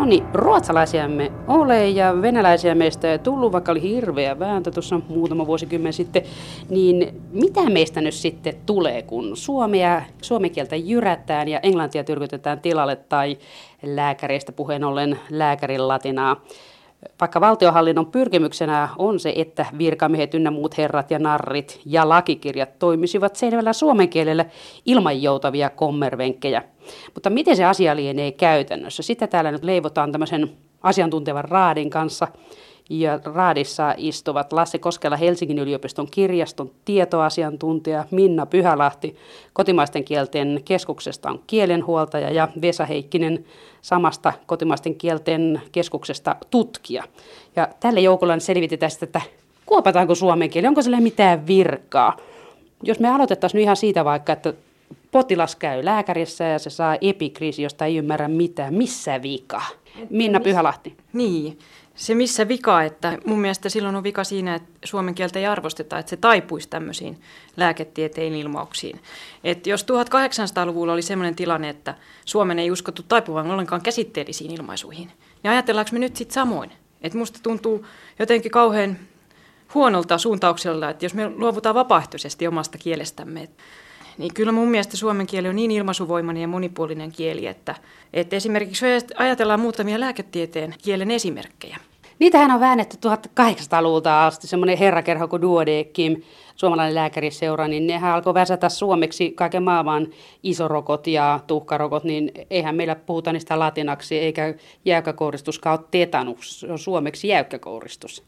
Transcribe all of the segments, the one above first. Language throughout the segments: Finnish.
No niin, ruotsalaisia me ole ja venäläisiä meistä ei tullut, vaikka oli hirveä vääntö tuossa muutama vuosikymmen sitten. Niin mitä meistä nyt sitten tulee, kun suomea, suomen kieltä jyrätään ja englantia tyrkytetään tilalle tai lääkäreistä puheen ollen lääkärin latinaa? Vaikka valtiohallinnon pyrkimyksenä on se, että virkamiehet ynnä muut herrat ja narrit ja lakikirjat toimisivat selvällä suomen kielellä ilman joutavia kommervenkkejä. Mutta miten se asia lienee käytännössä? Sitä täällä nyt leivotaan tämmöisen asiantuntevan raadin kanssa. Ja raadissa istuvat Lasse Koskela Helsingin yliopiston kirjaston tietoasiantuntija, Minna Pyhälahti kotimaisten kielten keskuksesta on kielenhuoltaja ja Vesa Heikkinen samasta kotimaisten kielten keskuksesta tutkija. Ja tälle joukolle selvitetään sitten, että kuopataanko suomen kieli, onko sillä mitään virkaa. Jos me aloitettaisiin nyt ihan siitä vaikka, että potilas käy lääkärissä ja se saa epikriisi, josta ei ymmärrä mitään. Missä vika? Minna Pyhälahti. Niin, se missä vika, että mun mielestä silloin on vika siinä, että suomen kieltä ei arvosteta, että se taipuisi tämmöisiin lääketieteen ilmauksiin. Että jos 1800-luvulla oli sellainen tilanne, että Suomen ei uskottu taipuvan ollenkaan käsitteellisiin ilmaisuihin, niin ajatellaanko me nyt sitten samoin? Että musta tuntuu jotenkin kauhean huonolta suuntauksella, että jos me luovutaan vapaaehtoisesti omasta kielestämme, niin kyllä mun mielestä suomen kieli on niin ilmaisuvoimainen ja monipuolinen kieli, että, että esimerkiksi ajatellaan muutamia lääketieteen kielen esimerkkejä. Niitähän on väännetty 1800-luvulta asti, semmoinen herrakerho kuin Duodekim, suomalainen lääkäriseura, niin nehän alkoi väsätä suomeksi kaiken maailman isorokot ja tuhkarokot, niin eihän meillä puhuta niistä latinaksi, eikä jäykkäkouristuskaan ole tetanus, se on suomeksi jäykkäkouristus.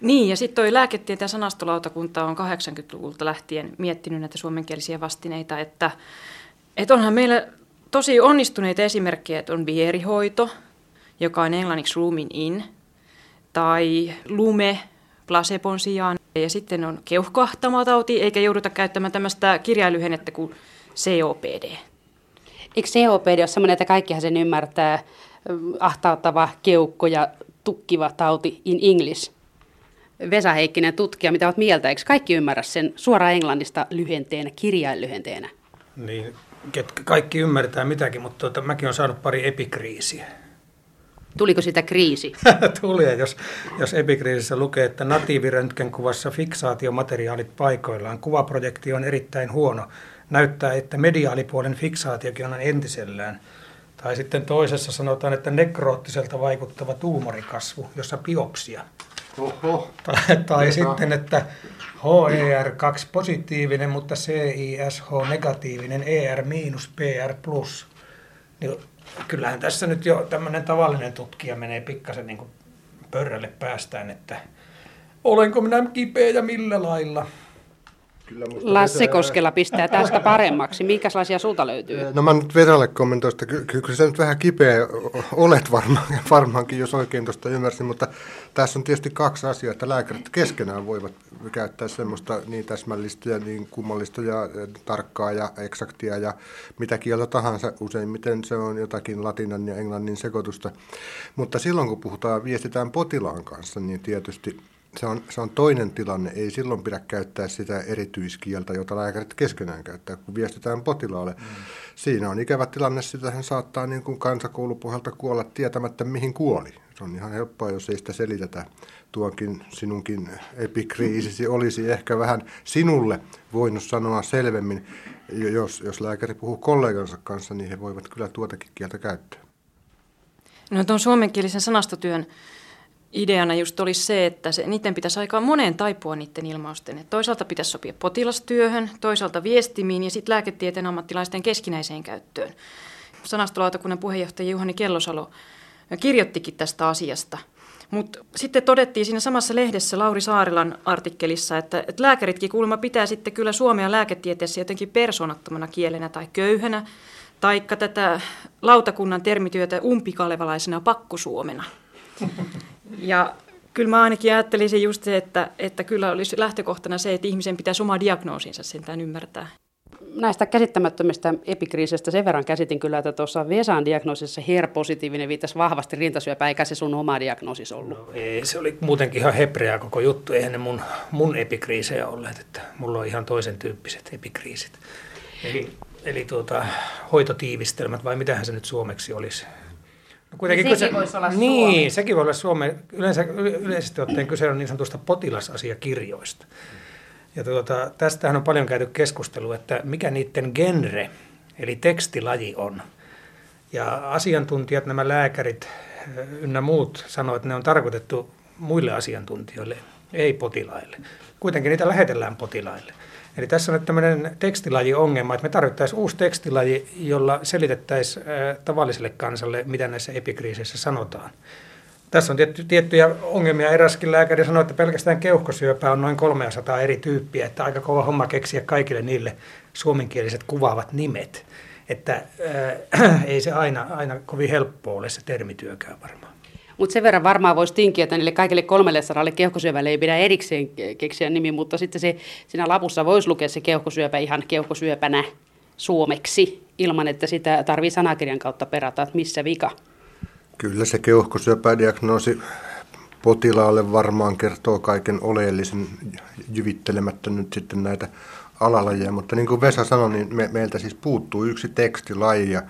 Niin, ja sitten tuo lääketieteen sanastolautakunta on 80-luvulta lähtien miettinyt näitä suomenkielisiä vastineita, että, että onhan meillä tosi onnistuneita esimerkkejä, että on vierihoito, joka on englanniksi roomin in, tai lume placebon sijaan, ja sitten on keuhkoahtamatauti, eikä jouduta käyttämään tämmöistä kirjailyhennettä kuin COPD. Eikö COPD ole semmoinen, että kaikkihan sen ymmärtää, ahtauttava keukko ja tukkiva tauti in English? Vesa Heikkinen tutkija, mitä olet mieltä, eikö kaikki ymmärrä sen suoraan englannista lyhenteenä, kirjainlyhenteenä? Niin, kaikki ymmärtää mitäkin, mutta tuota, mäkin olen saanut pari epikriisiä. Tuliko sitä kriisi? Tuli, ja jos, jos epikriisissä lukee, että natiiviröntgenkuvassa fiksaatiomateriaalit paikoillaan, kuvaprojekti on erittäin huono, näyttää, että mediaalipuolen fiksaatiokin on entisellään. Tai sitten toisessa sanotaan, että nekroottiselta vaikuttava tuumorikasvu, jossa biopsia – Oho. Tai, tai sitten, että HER2 positiivinen, mutta CISH negatiivinen, ER miinus, PR plus. Niin kyllähän tässä nyt jo tämmöinen tavallinen tutkija menee pikkasen niin pörrälle päästään, että olenko minä kipeä ja millä lailla. Kyllä Lasse Koskela pistää tästä paremmaksi. Minkälaisia sulta löytyy? No mä nyt Vesalle kommentoin, että ky- kyllä sä nyt vähän kipeä olet varmaan, varmaankin, jos oikein tuosta ymmärsin, mutta tässä on tietysti kaksi asiaa, että lääkärit keskenään voivat käyttää semmoista niin täsmällistä ja niin kummallista ja tarkkaa ja eksaktia ja mitä kieltä tahansa, useimmiten se on jotakin latinan ja englannin sekoitusta. Mutta silloin kun puhutaan, viestitään potilaan kanssa, niin tietysti se on, se on toinen tilanne. Ei silloin pidä käyttää sitä erityiskieltä, jota lääkärit keskenään käyttää, kun viestitään potilaalle. Mm. Siinä on ikävä tilanne, sitä hän saattaa niin kuin kansakoulupohjalta kuolla tietämättä, mihin kuoli. Se on ihan helppoa, jos ei sitä selitetä. Tuonkin sinunkin epikriisisi olisi ehkä vähän sinulle voinut sanoa selvemmin. Jos, jos lääkäri puhuu kollegansa kanssa, niin he voivat kyllä tuotakin kieltä käyttää. No tuon suomenkielisen sanastotyön ideana just olisi se, että se, niiden pitäisi aika moneen taipua niiden ilmausten. Et toisaalta pitäisi sopia potilastyöhön, toisaalta viestimiin ja sitten lääketieteen ammattilaisten keskinäiseen käyttöön. Sanastolautakunnan puheenjohtaja Juhani Kellosalo kirjoittikin tästä asiasta. Mutta sitten todettiin siinä samassa lehdessä Lauri Saarilan artikkelissa, että, että lääkäritkin kuulemma pitää sitten kyllä suomea lääketieteessä jotenkin persoonattomana kielenä tai köyhänä, taikka tätä lautakunnan termityötä umpikalevalaisena pakkosuomena. Ja kyllä mä ainakin ajattelisin just se, että, että kyllä olisi lähtökohtana se, että ihmisen pitäisi oma diagnoosinsa sentään ymmärtää. Näistä käsittämättömistä epikriisistä sen verran käsitin kyllä, että tuossa Vesan diagnoosissa HER-positiivinen viittasi vahvasti rintasyöpä, eikä se sun oma diagnoosis ollut. No, ei, se oli muutenkin ihan hebreaa koko juttu, eihän ne mun, mun epikriisejä olleet, että mulla on ihan toisen tyyppiset epikriisit. Eli, eli tuota, hoitotiivistelmät, vai mitähän se nyt suomeksi olisi? No kuitenkin niin sekin kyse, voisi olla Niin, Suomi. sekin voi olla Suomi. Yleensä, yleisesti ottaen kyse on niin sanotusta potilasasiakirjoista. Ja tuota, tästähän on paljon käyty keskustelua, että mikä niiden genre, eli tekstilaji on. Ja asiantuntijat, nämä lääkärit ynnä muut sanoivat, että ne on tarkoitettu muille asiantuntijoille, ei potilaille. Kuitenkin niitä lähetellään potilaille. Eli tässä on nyt tämmöinen tekstilaji-ongelma, että me tarvittaisiin uusi tekstilaji, jolla selitettäisiin tavalliselle kansalle, mitä näissä epikriiseissä sanotaan. Tässä on tietty, tiettyjä ongelmia. Eräskin lääkäri sanoi, että pelkästään keuhkosyöpä on noin 300 eri tyyppiä, että aika kova homma keksiä kaikille niille suomenkieliset kuvaavat nimet. Että äh, ei se aina, aina kovin helppoa ole se termityökään varmaan. Mutta sen verran varmaan voisi tinkiä, että niille kaikille 300 keuhkosyövälle ei pidä erikseen keksiä nimi, mutta sitten se, siinä lapussa voisi lukea se keuhkosyöpä ihan keuhkosyöpänä suomeksi, ilman että sitä tarvii sanakirjan kautta perata, että missä vika. Kyllä se keuhkosyöpädiagnoosi potilaalle varmaan kertoo kaiken oleellisen jyvittelemättä nyt sitten näitä alalajeja, mutta niin kuin Vesa sanoi, niin me, meiltä siis puuttuu yksi tekstilaji ja,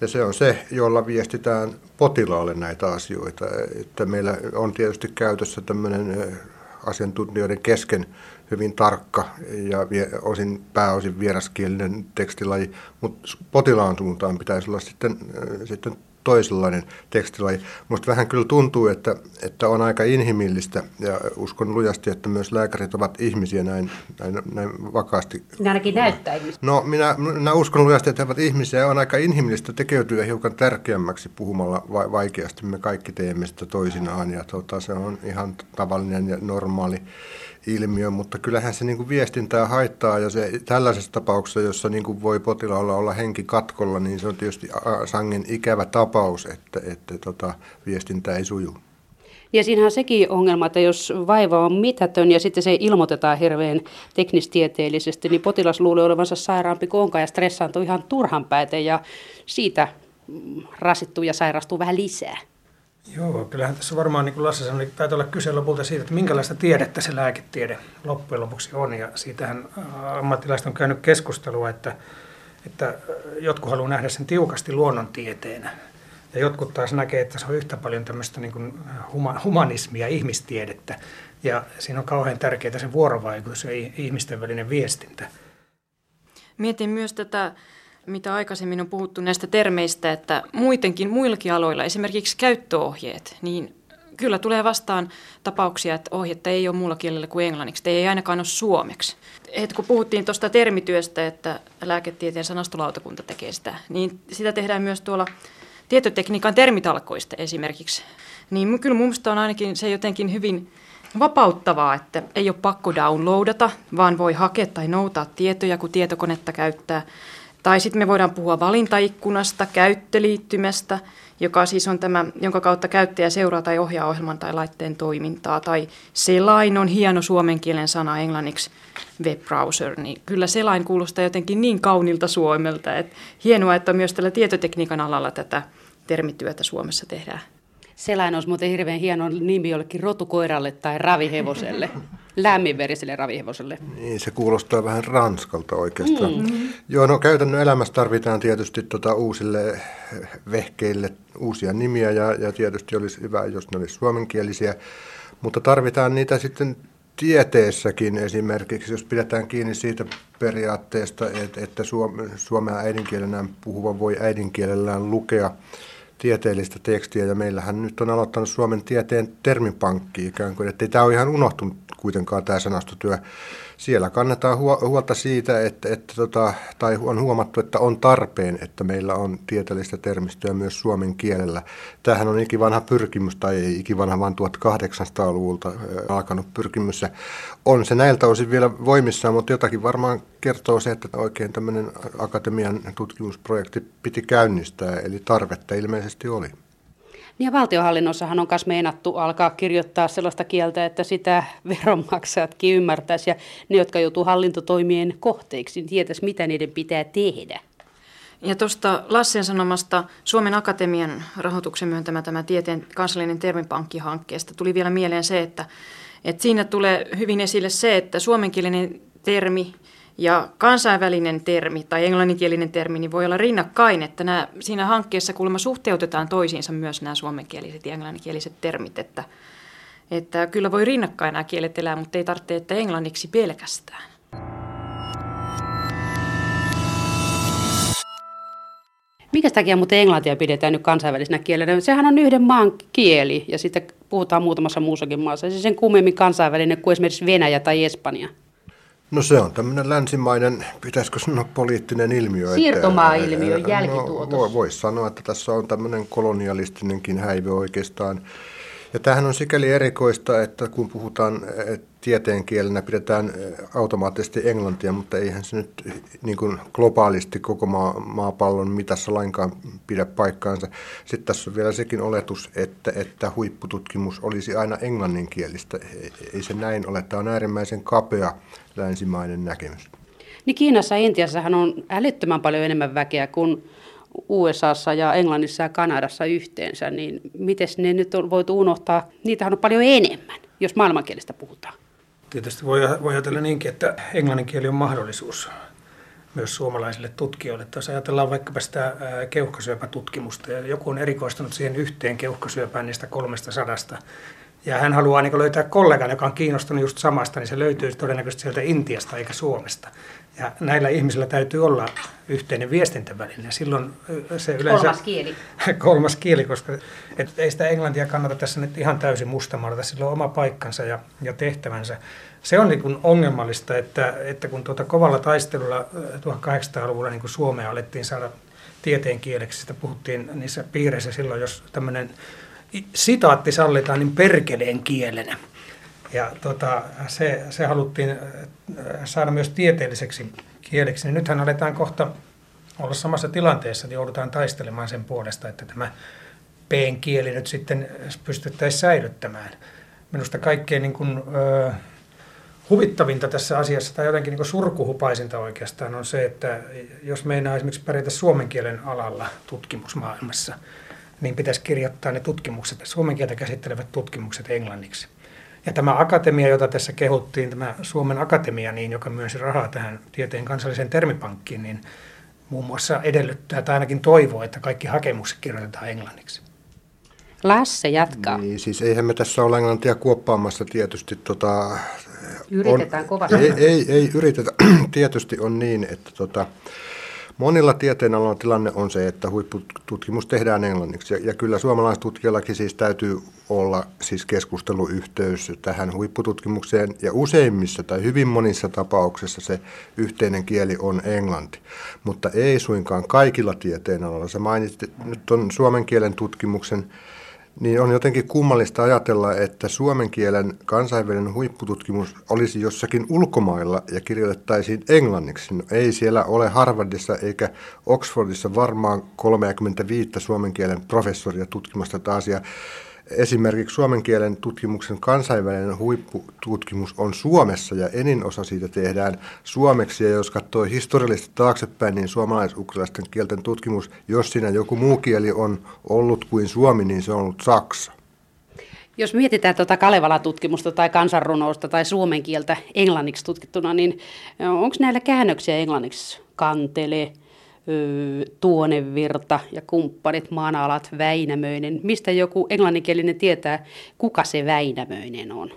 ja se on se, jolla viestitään potilaalle näitä asioita. Että meillä on tietysti käytössä tämmöinen asiantuntijoiden kesken hyvin tarkka ja osin pääosin vieraskielinen tekstilaji, mutta potilaan suuntaan pitäisi olla sitten, sitten toisenlainen tekstilaji. Minusta vähän kyllä tuntuu, että, että on aika inhimillistä ja uskon lujasti, että myös lääkärit ovat ihmisiä näin, näin, näin vakaasti. Minä ainakin näyttää ihmistä. No minä, minä uskon lujasti, että he ovat ihmisiä ja on aika inhimillistä tekeytyä hiukan tärkeämmäksi puhumalla va- vaikeasti. Me kaikki teemme sitä toisinaan ja tota, se on ihan tavallinen ja normaali ilmiö, mutta kyllähän se niin kuin viestintää haittaa ja se tällaisessa tapauksessa, jossa niin kuin voi potilaalla olla henki katkolla, niin se on tietysti sangen ikävä tapaus, että, että tota, viestintä ei suju. Ja siinähän on sekin ongelma, että jos vaiva on mitätön ja sitten se ilmoitetaan hirveän teknistieteellisesti, niin potilas luulee olevansa sairaampi kuin onkaan ja stressaantuu ihan turhan pääteen ja siitä rasittuu ja sairastuu vähän lisää. Joo, kyllähän tässä varmaan, niin kuin Lasse sanoi, niin taitaa olla kyse lopulta siitä, että minkälaista tiedettä se lääketiede loppujen lopuksi on. Ja siitähän ammattilaiset on käynyt keskustelua, että, että jotkut haluaa nähdä sen tiukasti luonnontieteenä. Ja jotkut taas näkee, että se on yhtä paljon tämmöistä niin kuin humanismia, ihmistiedettä. Ja siinä on kauhean tärkeää se vuorovaikutus ja ihmisten välinen viestintä. Mietin myös tätä mitä aikaisemmin on puhuttu näistä termeistä, että muitenkin muillakin aloilla, esimerkiksi käyttöohjeet, niin kyllä tulee vastaan tapauksia, että ohjetta ei ole muulla kielellä kuin englanniksi, ei ainakaan ole suomeksi. Et kun puhuttiin tuosta termityöstä, että lääketieteen sanastolautakunta tekee sitä, niin sitä tehdään myös tuolla tietotekniikan termitalkoista esimerkiksi. Niin kyllä mun on ainakin se jotenkin hyvin vapauttavaa, että ei ole pakko downloadata, vaan voi hakea tai noutaa tietoja, kun tietokonetta käyttää. Tai sitten me voidaan puhua valintaikkunasta, käyttöliittymästä, joka siis on tämä, jonka kautta käyttäjä seuraa tai ohjaa ohjelman tai laitteen toimintaa. Tai selain on hieno suomen kielen sana englanniksi webbrowser, niin kyllä selain kuulostaa jotenkin niin kaunilta suomelta. Että hienoa, että myös tällä tietotekniikan alalla tätä termityötä Suomessa tehdään. Selain olisi muuten hirveän hieno nimi jollekin rotukoiralle tai ravihevoselle, lämminveriselle ravihevoselle. Niin, se kuulostaa vähän ranskalta oikeastaan. Mm. Joo, no käytännön elämässä tarvitaan tietysti tota uusille vehkeille uusia nimiä ja, ja tietysti olisi hyvä, jos ne olisi suomenkielisiä, mutta tarvitaan niitä sitten tieteessäkin esimerkiksi, jos pidetään kiinni siitä periaatteesta, että, että suomea äidinkielenään puhuva voi äidinkielellään lukea tieteellistä tekstiä ja meillähän nyt on aloittanut Suomen tieteen termipankki ikään kuin, että tämä ole ihan unohtunut kuitenkaan tämä sanastotyö siellä kannetaan huolta siitä, että, että tota, tai on huomattu, että on tarpeen, että meillä on tieteellistä termistöä myös suomen kielellä. Tämähän on ikivanha pyrkimys, tai ei ikivanha, vaan 1800-luvulta alkanut pyrkimys. On se näiltä osin vielä voimissaan, mutta jotakin varmaan kertoo se, että oikein tämmöinen akatemian tutkimusprojekti piti käynnistää, eli tarvetta ilmeisesti oli. Ja valtiohallinnossahan on myös meinattu alkaa kirjoittaa sellaista kieltä, että sitä veronmaksajatkin ymmärtäisi ja ne, jotka joutuu hallintotoimien kohteiksi, niin tietäisi, mitä niiden pitää tehdä. Ja tuosta Lassen sanomasta Suomen Akatemian rahoituksen myöntämä tämä tieteen kansallinen termipankki-hankkeesta tuli vielä mieleen se, että, että siinä tulee hyvin esille se, että suomenkielinen termi Ja kansainvälinen termi tai englanninkielinen termi niin voi olla rinnakkain, että nämä, siinä hankkeessa kuulemma suhteutetaan toisiinsa myös nämä suomenkieliset ja englanninkieliset termit, että, että kyllä voi rinnakkain nämä kielet elää, mutta ei tarvitse, että englanniksi pelkästään. Mikä takia muuten englantia pidetään nyt kansainvälisenä kielenä? Sehän on yhden maan kieli ja sitten puhutaan muutamassa muussakin maassa. Se sen kummemmin kansainvälinen kuin esimerkiksi Venäjä tai Espanja. No se on tämmöinen länsimainen, pitäisikö sanoa poliittinen ilmiö. Siirtomaa-ilmiö, jälkituotos. No, Voisi sanoa, että tässä on tämmöinen kolonialistinenkin häivö oikeastaan. Ja tämähän on sikäli erikoista, että kun puhutaan tieteenkielenä, pidetään automaattisesti englantia, mutta eihän se nyt niin kuin globaalisti koko maa, maapallon mitassa lainkaan pidä paikkaansa. Sitten tässä on vielä sekin oletus, että, että huippututkimus olisi aina englanninkielistä. Ei se näin ole. Tämä on äärimmäisen kapea länsimainen näkemys. Niin Kiinassa ja Intiassahan on älyttömän paljon enemmän väkeä kuin USAssa ja Englannissa ja Kanadassa yhteensä, niin miten ne nyt on voitu unohtaa? Niitähän on paljon enemmän, jos maailmankielistä puhutaan. Tietysti voi, voi ajatella niinkin, että englannin kieli on mahdollisuus myös suomalaisille tutkijoille. Jos ajatellaan vaikkapa sitä keuhkosyöpätutkimusta, ja joku on erikoistunut siihen yhteen keuhkosyöpään niistä kolmesta sadasta, ja hän haluaa niin löytää kollegan, joka on kiinnostunut just samasta, niin se löytyy todennäköisesti sieltä Intiasta eikä Suomesta. Ja näillä ihmisillä täytyy olla yhteinen viestintäväline. Silloin se yleensä... Kolmas kieli. kolmas kieli, koska et ei sitä englantia kannata tässä nyt ihan täysin mustamalta. Sillä on oma paikkansa ja, ja tehtävänsä. Se on niin ongelmallista, että, että kun tuota kovalla taistelulla 1800-luvulla niin Suomea alettiin saada tieteen kieleksi, sitä puhuttiin niissä piireissä silloin, jos tämmöinen sitaatti sallitaan, niin perkeleen kielenä. Ja tota, se, se haluttiin äh, saada myös tieteelliseksi kieleksi. Niin nythän aletaan kohta olla samassa tilanteessa, että joudutaan taistelemaan sen puolesta, että tämä P-kieli nyt sitten pystyttäisiin säilyttämään. Minusta kaikkein niin kuin, ö, huvittavinta tässä asiassa tai jotenkin niin surkuhupaisinta oikeastaan on se, että jos meinaa esimerkiksi pärjätä suomen kielen alalla tutkimusmaailmassa, niin pitäisi kirjoittaa ne tutkimukset, suomen kieltä käsittelevät tutkimukset englanniksi. Ja tämä akatemia, jota tässä kehuttiin, tämä Suomen akatemia, niin, joka myönsi rahaa tähän tieteen kansalliseen termipankkiin, niin muun muassa edellyttää tai ainakin toivoo, että kaikki hakemukset kirjoitetaan englanniksi. Lasse jatkaa. Niin, siis eihän me tässä ole englantia kuoppaamassa tietysti. Tota, Yritetään on, kovasti. Ei, ei, ei yritetä. tietysti on niin, että tota, Monilla tieteenaloilla tilanne on se, että huippututkimus tehdään englanniksi. Ja, kyllä suomalaistutkijallakin siis täytyy olla siis keskusteluyhteys tähän huippututkimukseen. Ja useimmissa tai hyvin monissa tapauksissa se yhteinen kieli on englanti. Mutta ei suinkaan kaikilla tieteenaloilla. Sä mainitsit nyt on suomen kielen tutkimuksen niin on jotenkin kummallista ajatella, että suomen kielen kansainvälinen huippututkimus olisi jossakin ulkomailla ja kirjoitettaisiin englanniksi. No, ei siellä ole Harvardissa eikä Oxfordissa varmaan 35 suomen kielen professoria tutkimasta tätä asiaa. Esimerkiksi suomen kielen tutkimuksen kansainvälinen huippututkimus on Suomessa ja enin osa siitä tehdään suomeksi. Ja jos katsoo historiallisesti taaksepäin, niin suomalais kielten tutkimus, jos siinä joku muu kieli on ollut kuin suomi, niin se on ollut saksa. Jos mietitään tuota Kalevala-tutkimusta tai kansanrunousta tai suomen kieltä englanniksi tutkittuna, niin onko näillä käännöksiä englanniksi? Kantele, Tuonevirta ja kumppanit, Manalat, Väinämöinen. Mistä joku englanninkielinen tietää, kuka se Väinämöinen on?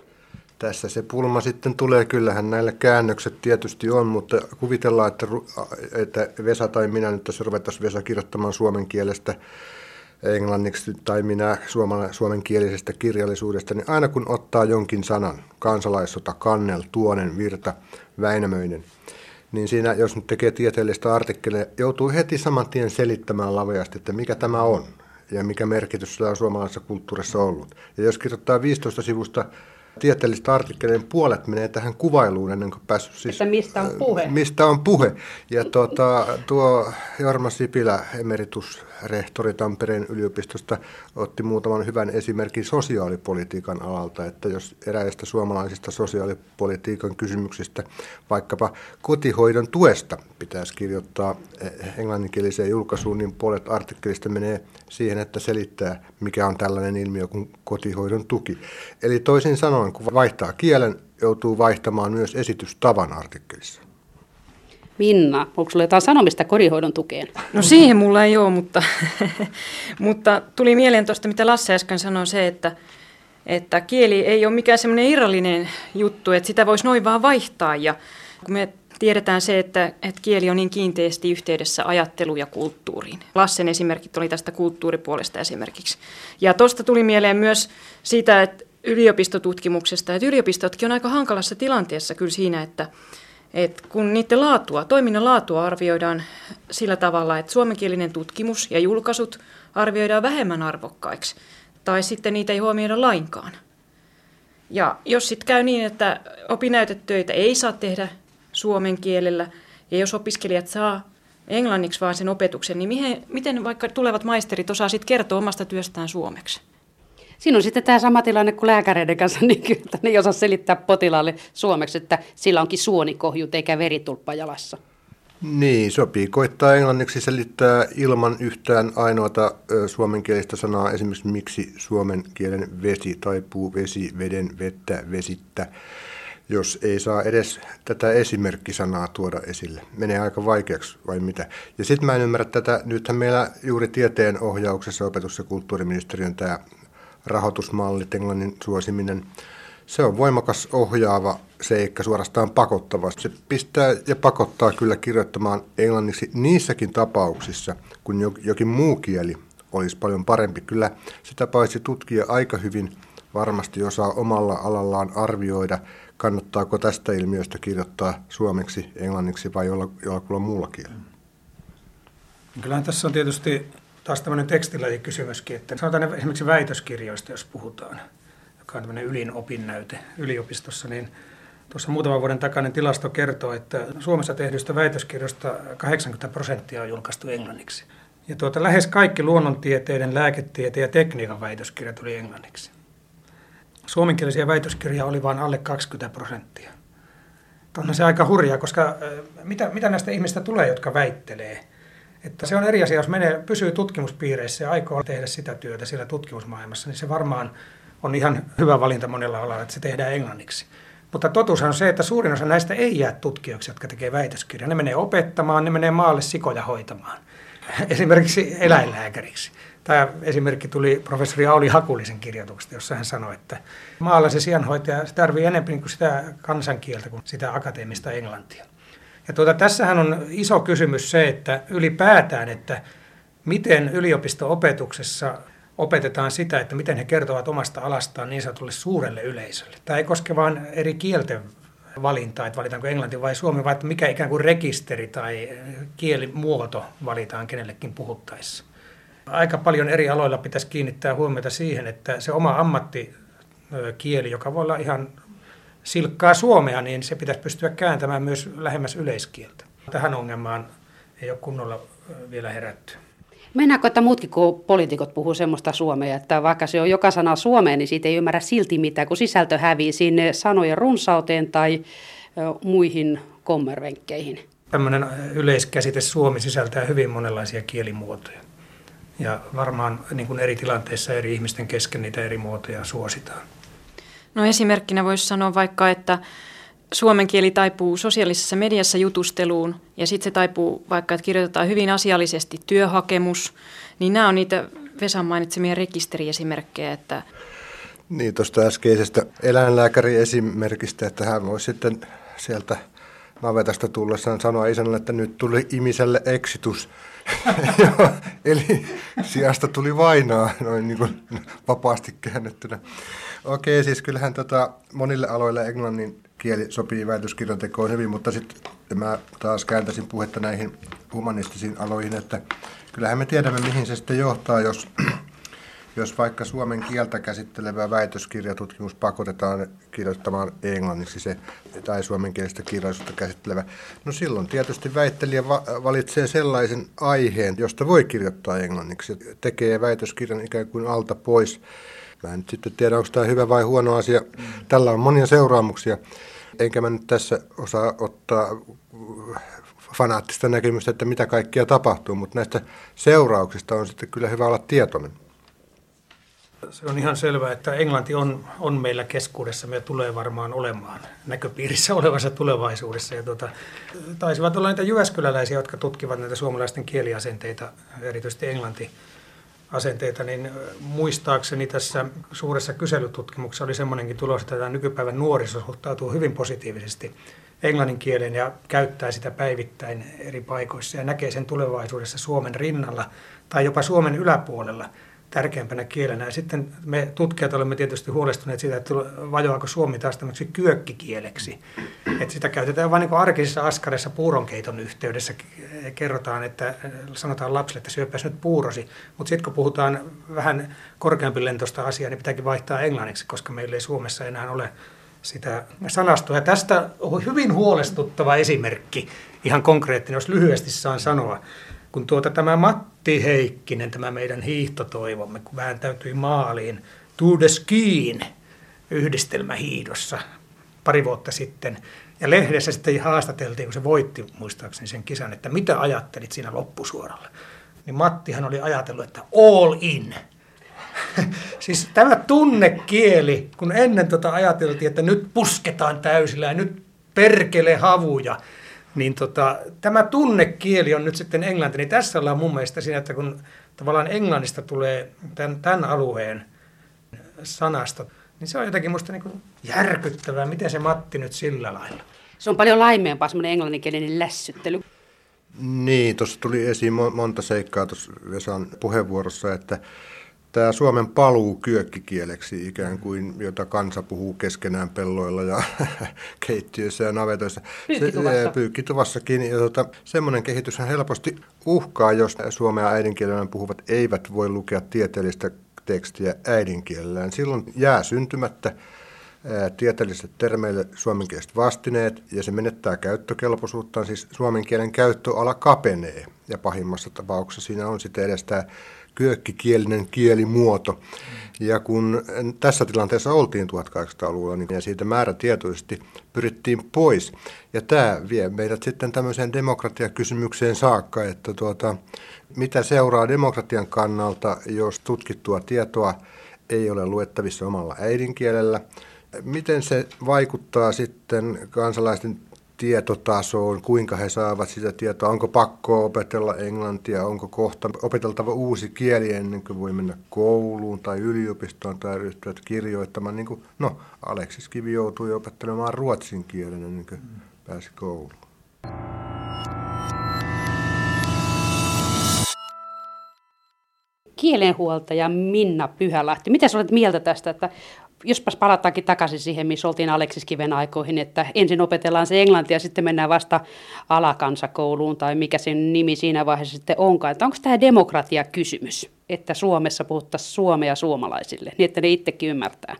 Tässä se pulma sitten tulee. Kyllähän näillä käännökset tietysti on, mutta kuvitellaan, että, että Vesa tai minä nyt tässä ruvettaisiin Vesa kirjoittamaan suomen kielestä englanniksi tai minä suomen, suomenkielisestä kirjallisuudesta, niin aina kun ottaa jonkin sanan, kansalaissota, kannel, tuonen, virta, väinämöinen – niin siinä, jos nyt tekee tieteellistä artikkelia, joutuu heti saman tien selittämään laveasti, että mikä tämä on ja mikä merkitys sillä on suomalaisessa kulttuurissa ollut. Ja jos kirjoittaa 15 sivusta tieteellistä artikkeleiden niin puolet menee tähän kuvailuun ennen kuin päässyt siis, Että mistä on puhe. Mistä on puhe. Ja tuota, tuo Jorma Sipilä, emeritusrehtori Tampereen yliopistosta, otti muutaman hyvän esimerkin sosiaalipolitiikan alalta, että jos eräistä suomalaisista sosiaalipolitiikan kysymyksistä, vaikkapa kotihoidon tuesta pitäisi kirjoittaa englanninkieliseen julkaisuun, niin puolet artikkelista menee siihen, että selittää, mikä on tällainen ilmiö kuin kotihoidon tuki. Eli toisin sanoen, kun vaihtaa kielen, joutuu vaihtamaan myös esitystavan artikkelissa. Minna, onko sinulla jotain sanomista korihoidon tukeen? No siihen mulla ei ole, mutta, mutta tuli mieleen tuosta, mitä Lasse äsken sanoi, se, että, että kieli ei ole mikään semmoinen irrallinen juttu, että sitä voisi noin vaan vaihtaa. Ja kun me tiedetään se, että, että kieli on niin kiinteästi yhteydessä ajattelu ja kulttuuriin. Lassen esimerkit oli tästä kulttuuripuolesta esimerkiksi. Ja tuosta tuli mieleen myös siitä, että yliopistotutkimuksesta, että yliopistotkin on aika hankalassa tilanteessa kyllä siinä, että, että kun niiden laatua, toiminnan laatua arvioidaan sillä tavalla, että suomenkielinen tutkimus ja julkaisut arvioidaan vähemmän arvokkaiksi, tai sitten niitä ei huomioida lainkaan. Ja jos sitten käy niin, että opinnäytetöitä ei saa tehdä suomen kielellä, ja jos opiskelijat saa englanniksi vaan sen opetuksen, niin miten vaikka tulevat maisterit osaa sitten kertoa omasta työstään suomeksi? Siinä on sitten tämä sama tilanne kuin lääkäreiden kanssa, niin kyllä, että ne ei osaa selittää potilaalle suomeksi, että sillä onkin suonikohjut eikä veritulppa jalassa. Niin, sopii koittaa englanniksi selittää ilman yhtään ainoata suomenkielistä sanaa, esimerkiksi miksi suomen kielen vesi taipuu vesi, veden, vettä, vesittä, jos ei saa edes tätä esimerkkisanaa tuoda esille. Menee aika vaikeaksi vai mitä. Ja sitten mä en ymmärrä tätä, nythän meillä juuri tieteen ohjauksessa opetus- ja kulttuuriministeriön tämä rahoitusmalli, englannin suosiminen, se on voimakas ohjaava seikka, suorastaan pakottava. Se pistää ja pakottaa kyllä kirjoittamaan englanniksi niissäkin tapauksissa, kun jokin muu kieli olisi paljon parempi. Kyllä sitä paitsi tutkia aika hyvin varmasti osaa omalla alallaan arvioida, kannattaako tästä ilmiöstä kirjoittaa suomeksi, englanniksi vai jolla, jollakulla muulla kielellä. Kyllähän tässä on tietysti taas tämmöinen tekstilajikysymyskin, että sanotaan esimerkiksi väitöskirjoista, jos puhutaan, joka on tämmöinen ylin opinnäyte yliopistossa, niin tuossa muutaman vuoden takainen tilasto kertoo, että Suomessa tehdyistä väitöskirjoista 80 prosenttia on julkaistu englanniksi. Ja tuota, lähes kaikki luonnontieteiden, lääketieteen ja tekniikan väitöskirjat oli englanniksi. Suomenkielisiä väitöskirjoja oli vain alle 20 prosenttia. On se aika hurjaa, koska mitä, mitä näistä ihmistä tulee, jotka väittelee – että se on eri asia, jos menee, pysyy tutkimuspiireissä ja aikoo tehdä sitä työtä siellä tutkimusmaailmassa, niin se varmaan on ihan hyvä valinta monella alalla, että se tehdään englanniksi. Mutta totuus on se, että suurin osa näistä ei jää tutkijoiksi, jotka tekee väitöskirjaa. Ne menee opettamaan, ne menee maalle sikoja hoitamaan. Esimerkiksi eläinlääkäriksi. Tämä esimerkki tuli professori Auli Hakulisen kirjoituksesta, jossa hän sanoi, että maalla se sijanhoitaja se tarvii enemmän kuin sitä kansankieltä kuin sitä akateemista englantia. Ja tuota, tässähän on iso kysymys se, että ylipäätään, että miten yliopisto-opetuksessa opetetaan sitä, että miten he kertovat omasta alastaan niin sanotulle suurelle yleisölle. Tämä ei koske vain eri kielten valintaa, että valitaanko englanti vai suomi, vaan mikä ikään kuin rekisteri tai kielimuoto valitaan kenellekin puhuttaessa. Aika paljon eri aloilla pitäisi kiinnittää huomiota siihen, että se oma ammattikieli, joka voi olla ihan silkkaa suomea, niin se pitäisi pystyä kääntämään myös lähemmäs yleiskieltä. Tähän ongelmaan ei ole kunnolla vielä herätty. Mennäänkö, että muutkin kuin poliitikot puhuu semmoista suomea, että vaikka se on joka sana suomea, niin siitä ei ymmärrä silti mitään, kun sisältö hävii sinne sanojen runsauteen tai muihin kommervenkkeihin. Tämmöinen yleiskäsite Suomi sisältää hyvin monenlaisia kielimuotoja. Ja varmaan niin kuin eri tilanteissa eri ihmisten kesken niitä eri muotoja suositaan. No esimerkkinä voisi sanoa vaikka, että suomen kieli taipuu sosiaalisessa mediassa jutusteluun ja sitten se taipuu vaikka, että kirjoitetaan hyvin asiallisesti työhakemus, niin nämä on niitä Vesan mainitsemia rekisteriesimerkkejä, että niin, tuosta äskeisestä eläinlääkäriesimerkistä, että hän voisi sitten sieltä navetasta tullessaan sanoa isännälle, että nyt tuli imiselle eksitus. Eli sijasta tuli vainaa, noin niin kuin vapaasti käännettynä. Okei, siis kyllähän tota, monille aloille englannin kieli sopii väitöskirjan tekoon hyvin, mutta sitten mä taas kääntäisin puhetta näihin humanistisiin aloihin, että kyllähän me tiedämme, mihin se sitten johtaa, jos, jos vaikka suomen kieltä käsittelevä väitöskirjatutkimus pakotetaan kirjoittamaan englanniksi se, tai suomenkielistä kirjallisuutta käsittelevä. No silloin tietysti väittelijä valitsee sellaisen aiheen, josta voi kirjoittaa englanniksi. Tekee väitöskirjan ikään kuin alta pois Mä en nyt sitten tiedä, onko tämä hyvä vai huono asia. Tällä on monia seuraamuksia. Enkä mä nyt tässä osaa ottaa fanaattista näkemystä, että mitä kaikkia tapahtuu, mutta näistä seurauksista on sitten kyllä hyvä olla tietoinen. Se on ihan selvää, että englanti on, on meillä keskuudessa ja tulee varmaan olemaan näköpiirissä olevassa tulevaisuudessa. Ja tuota, taisivat olla niitä jyväskyläläisiä, jotka tutkivat näitä suomalaisten kieliasenteita, erityisesti englanti asenteita, niin muistaakseni tässä suuressa kyselytutkimuksessa oli semmoinenkin tulos, että tämä nykypäivän nuoriso suhtautuu hyvin positiivisesti englannin kieleen ja käyttää sitä päivittäin eri paikoissa ja näkee sen tulevaisuudessa Suomen rinnalla tai jopa Suomen yläpuolella tärkeämpänä kielenä. Ja sitten me tutkijat olemme tietysti huolestuneet siitä, että vajoako Suomi taas tämmöiseksi kyökkikieleksi. Että sitä käytetään vain niin arkisissa askareissa puuronkeiton yhteydessä. Kerrotaan, että sanotaan lapsille, että syöpäs nyt puurosi. Mutta sitten kun puhutaan vähän korkeampi lentosta asiaa, niin pitääkin vaihtaa englanniksi, koska meillä ei Suomessa enää ole sitä sanastoa. Ja tästä on hyvin huolestuttava esimerkki, ihan konkreettinen, jos lyhyesti saan sanoa kun tuota tämä Matti Heikkinen, tämä meidän hiihtotoivomme, kun vääntäytyi maaliin To the Skiin yhdistelmähiidossa pari vuotta sitten. Ja lehdessä sitten haastateltiin, kun se voitti muistaakseni sen kisan, että mitä ajattelit siinä loppusuoralla. Niin Mattihan oli ajatellut, että all in. siis tämä tunnekieli, kun ennen tota ajateltiin, että nyt pusketaan täysillä ja nyt perkele havuja, niin tota, tämä tunnekieli on nyt sitten englanti, niin tässä ollaan mun mielestä siinä, että kun tavallaan englannista tulee tämän, tämän alueen sanasta, niin se on jotenkin musta niin kuin järkyttävää, miten se Matti nyt sillä lailla. Se on paljon laimeempaa semmoinen englanninkielinen lässyttely. Niin, tuossa tuli esiin monta seikkaa tuossa Vesan puheenvuorossa, että tämä Suomen paluu kyökkikieleksi ikään kuin, jota kansa puhuu keskenään pelloilla ja keittiöissä ja navetoissa. Pyykkituvassa. Se, pyykkituvassakin. Ja tuota, semmoinen kehitys helposti uhkaa, jos suomea äidinkielellä puhuvat eivät voi lukea tieteellistä tekstiä äidinkielellään. Silloin jää syntymättä tieteelliset termeille suomenkieliset vastineet ja se menettää käyttökelpoisuuttaan, siis suomen kielen käyttöala kapenee ja pahimmassa tapauksessa siinä on sitten edes tämä kyökkikielinen kielimuoto. Ja kun tässä tilanteessa oltiin 1800-luvulla, niin siitä määrätietoisesti pyrittiin pois. Ja tämä vie meidät sitten tämmöiseen demokratiakysymykseen saakka, että tuota, mitä seuraa demokratian kannalta, jos tutkittua tietoa ei ole luettavissa omalla äidinkielellä. Miten se vaikuttaa sitten kansalaisten tietotasoon, kuinka he saavat sitä tietoa, onko pakko opetella englantia, onko kohta opeteltava uusi kieli ennen kuin voi mennä kouluun tai yliopistoon tai ryhtyä kirjoittamaan. Niin kuin, no, Aleksis Kivi joutui opettelemaan ruotsin kielen ennen kuin pääsi kouluun. Kielenhuoltaja Minna Pyhälahti, mitä olet mieltä tästä, että jospas palataankin takaisin siihen, missä oltiin Aleksis Kiven aikoihin, että ensin opetellaan se englanti ja sitten mennään vasta alakansakouluun tai mikä sen nimi siinä vaiheessa sitten onkaan. Että onko tämä demokratiakysymys, että Suomessa puhuttaisiin suomea suomalaisille, niin että ne itsekin ymmärtää?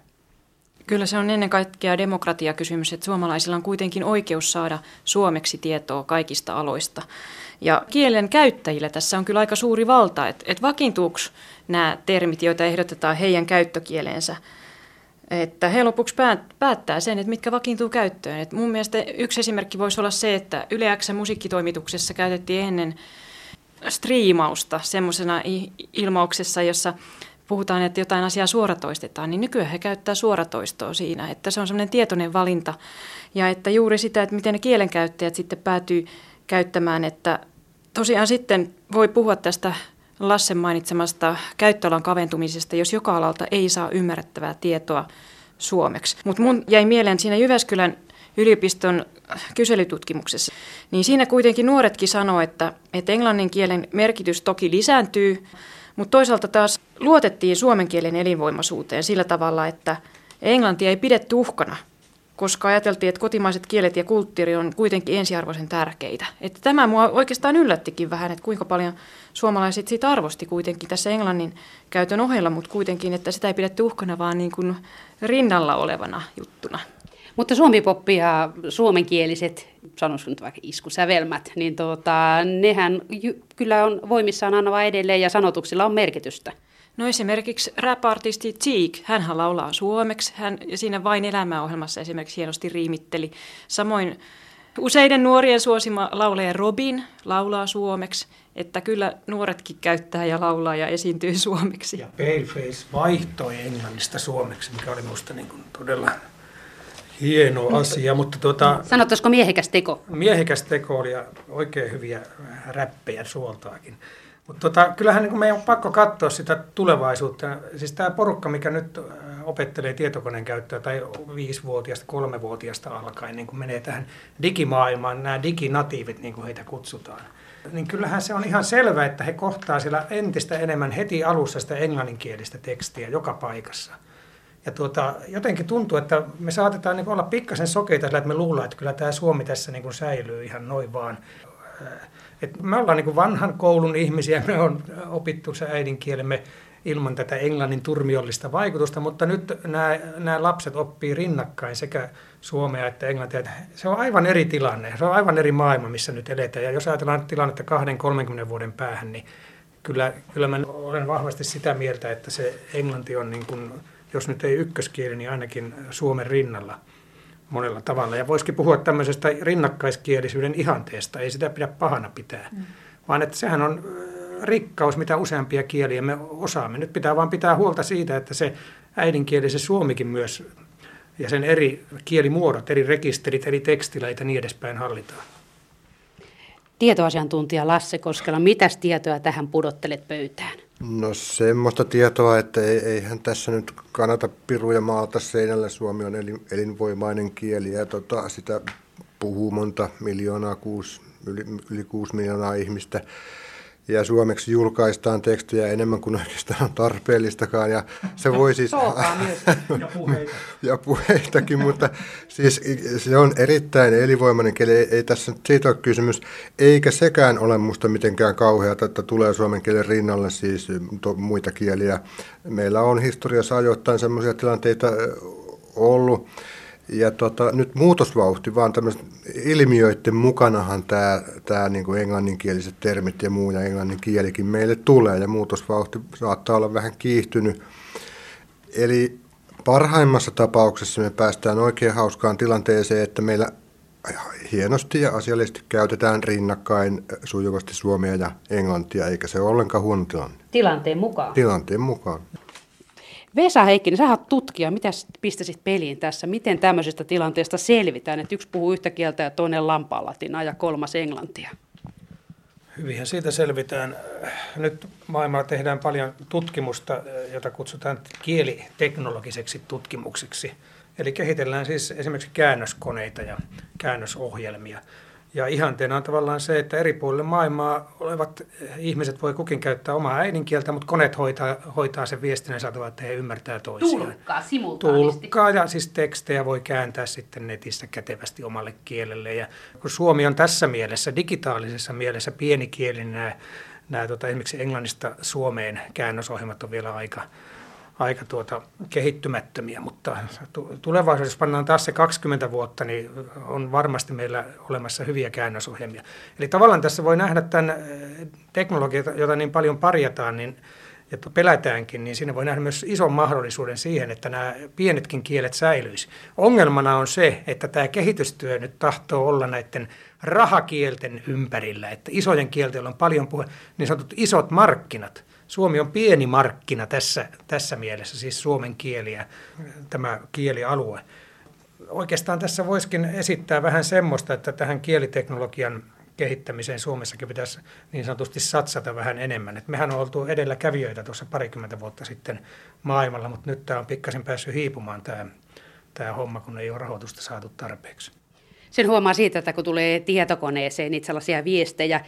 Kyllä se on ennen kaikkea demokratiakysymys, että suomalaisilla on kuitenkin oikeus saada suomeksi tietoa kaikista aloista. Ja kielen käyttäjillä tässä on kyllä aika suuri valta, että, että vakiintuuko nämä termit, joita ehdotetaan heidän käyttökieleensä – että he lopuksi päättää sen, että mitkä vakiintuu käyttöön. Et mun mielestä yksi esimerkki voisi olla se, että Yle X musiikkitoimituksessa käytettiin ennen striimausta semmoisena ilmauksessa, jossa puhutaan, että jotain asiaa suoratoistetaan, niin nykyään he käyttää suoratoistoa siinä, että se on semmoinen tietoinen valinta. Ja että juuri sitä, että miten ne kielenkäyttäjät sitten päätyy käyttämään, että tosiaan sitten voi puhua tästä Lassen mainitsemasta käyttöalan kaventumisesta, jos joka alalta ei saa ymmärrettävää tietoa suomeksi. Mutta mun jäi mieleen siinä Jyväskylän yliopiston kyselytutkimuksessa, niin siinä kuitenkin nuoretkin sanoo, että, että englannin kielen merkitys toki lisääntyy, mutta toisaalta taas luotettiin suomen kielen elinvoimaisuuteen sillä tavalla, että englantia ei pidetty uhkana – koska ajateltiin, että kotimaiset kielet ja kulttuuri on kuitenkin ensiarvoisen tärkeitä. Että tämä mua oikeastaan yllättikin vähän, että kuinka paljon suomalaiset siitä arvosti kuitenkin tässä englannin käytön ohella, mutta kuitenkin, että sitä ei pidetty uhkana, vaan niin kuin rinnalla olevana juttuna. Mutta suomipoppi ja suomenkieliset, sanoisin nyt vaikka iskusävelmät, niin tota, nehän kyllä on voimissaan aina vaan edelleen ja sanotuksilla on merkitystä. No esimerkiksi rap-artisti Cheek, hän laulaa suomeksi, hän siinä Vain elämäohjelmassa esimerkiksi hienosti riimitteli. Samoin Useiden nuorien suosima laulaja Robin laulaa suomeksi, että kyllä nuoretkin käyttää ja laulaa ja esiintyy suomeksi. Ja Paleface vaihtoi englannista suomeksi, mikä oli minusta niin kuin todella hieno asia. Mutta tuota, Sanottaisiko miehekäs teko? Miehekäs teko oli ja oikein hyviä räppejä suoltaakin. Mutta tota, kyllähän niin meidän on pakko katsoa sitä tulevaisuutta. Siis tämä porukka, mikä nyt opettelee tietokoneen käyttöä tai viisivuotiaasta, kolmevuotiaasta alkaen, niin kun menee tähän digimaailmaan, nämä diginatiivit, niin kuin heitä kutsutaan, niin kyllähän se on ihan selvää, että he kohtaa siellä entistä enemmän heti alussa sitä englanninkielistä tekstiä joka paikassa. Ja tuota, jotenkin tuntuu, että me saatetaan niin olla pikkasen sokeita että me luullaan, että kyllä tämä Suomi tässä niin kuin säilyy ihan noin vaan. Et me ollaan niin vanhan koulun ihmisiä, me on opittu se äidinkielemme ilman tätä englannin turmiollista vaikutusta, mutta nyt nämä, nämä lapset oppii rinnakkain sekä suomea että englantia. Se on aivan eri tilanne, se on aivan eri maailma, missä nyt eletään. Ja jos ajatellaan tilannetta 20-30 vuoden päähän, niin kyllä, kyllä mä olen vahvasti sitä mieltä, että se englanti on niin kuin, jos nyt ei ykköskieli, niin ainakin Suomen rinnalla monella tavalla. Ja voisikin puhua tämmöisestä rinnakkaiskielisyyden ihanteesta, ei sitä pidä pahana pitää, mm. vaan että sehän on rikkaus, mitä useampia kieliä me osaamme. Nyt pitää vaan pitää huolta siitä, että se äidinkieli, se suomikin myös, ja sen eri kielimuodot, eri rekisterit, eri tekstileit ja niin edespäin hallitaan. Tietoasiantuntija Lasse Koskela, mitäs tietoa tähän pudottelet pöytään? No semmoista tietoa, että eihän tässä nyt kannata piruja maalata seinällä. Suomi on elinvoimainen kieli ja tota, sitä puhuu monta miljoonaa, kuusi, yli, yli kuusi miljoonaa ihmistä ja suomeksi julkaistaan tekstejä enemmän kuin oikeastaan on tarpeellistakaan. Ja se voi siis... ja, puheita. ja puheitakin, mutta siis se on erittäin elinvoimainen kieli. Ei, ei tässä nyt siitä ole kysymys. Eikä sekään ole musta mitenkään kauheata, että tulee suomen kielen rinnalle siis to, muita kieliä. Meillä on historiassa ajoittain sellaisia tilanteita ollut, ja tota, nyt muutosvauhti, vaan tämmöisten ilmiöiden mukanahan tämä, tämä niin kuin englanninkieliset termit ja muu ja englannin kielikin meille tulee ja muutosvauhti saattaa olla vähän kiihtynyt. Eli parhaimmassa tapauksessa me päästään oikein hauskaan tilanteeseen, että meillä hienosti ja asiallisesti käytetään rinnakkain sujuvasti suomea ja englantia, eikä se ole ollenkaan huono tilanne. Tilanteen mukaan. Tilanteen mukaan. Vesa Heikkinen, sä oot tutkija. Mitä pistäisit peliin tässä? Miten tämmöisestä tilanteesta selvitään, että yksi puhuu yhtä kieltä ja toinen lampaalatinaa ja kolmas englantia? Hyvinhän siitä selvitään. Nyt maailmalla tehdään paljon tutkimusta, jota kutsutaan kieliteknologiseksi tutkimukseksi. Eli kehitellään siis esimerkiksi käännöskoneita ja käännösohjelmia – ja ihanteena on tavallaan se, että eri puolille maailmaa olevat ihmiset voi kukin käyttää omaa äidinkieltä, mutta koneet hoitaa, hoitaa sen viestin ja että he ymmärtää toisiaan. Tulkkaa simultaanisti. Tulkkaa ja siis tekstejä voi kääntää sitten netissä kätevästi omalle kielelle. Ja kun Suomi on tässä mielessä, digitaalisessa mielessä pienikielinen, nämä, nämä tota, esimerkiksi englannista Suomeen käännösohjelmat on vielä aika aika tuota kehittymättömiä, mutta tulevaisuudessa, jos pannaan taas se 20 vuotta, niin on varmasti meillä olemassa hyviä käännösohjelmia. Eli tavallaan tässä voi nähdä tämän eh, teknologian, jota niin paljon parjataan, niin ja pelätäänkin, niin siinä voi nähdä myös ison mahdollisuuden siihen, että nämä pienetkin kielet säilyisi. Ongelmana on se, että tämä kehitystyö nyt tahtoo olla näiden rahakielten ympärillä, että isojen kielten on paljon puhe, niin sanotut isot markkinat – Suomi on pieni markkina tässä, tässä mielessä, siis suomen kieliä, tämä kielialue. Oikeastaan tässä voisikin esittää vähän semmoista, että tähän kieliteknologian kehittämiseen Suomessakin pitäisi niin sanotusti satsata vähän enemmän. Et mehän on oltu edelläkävijöitä tuossa parikymmentä vuotta sitten maailmalla, mutta nyt tämä on pikkasen päässyt hiipumaan tämä, tämä homma, kun ei ole rahoitusta saatu tarpeeksi. Sen huomaa siitä, että kun tulee tietokoneeseen niitä sellaisia viestejä,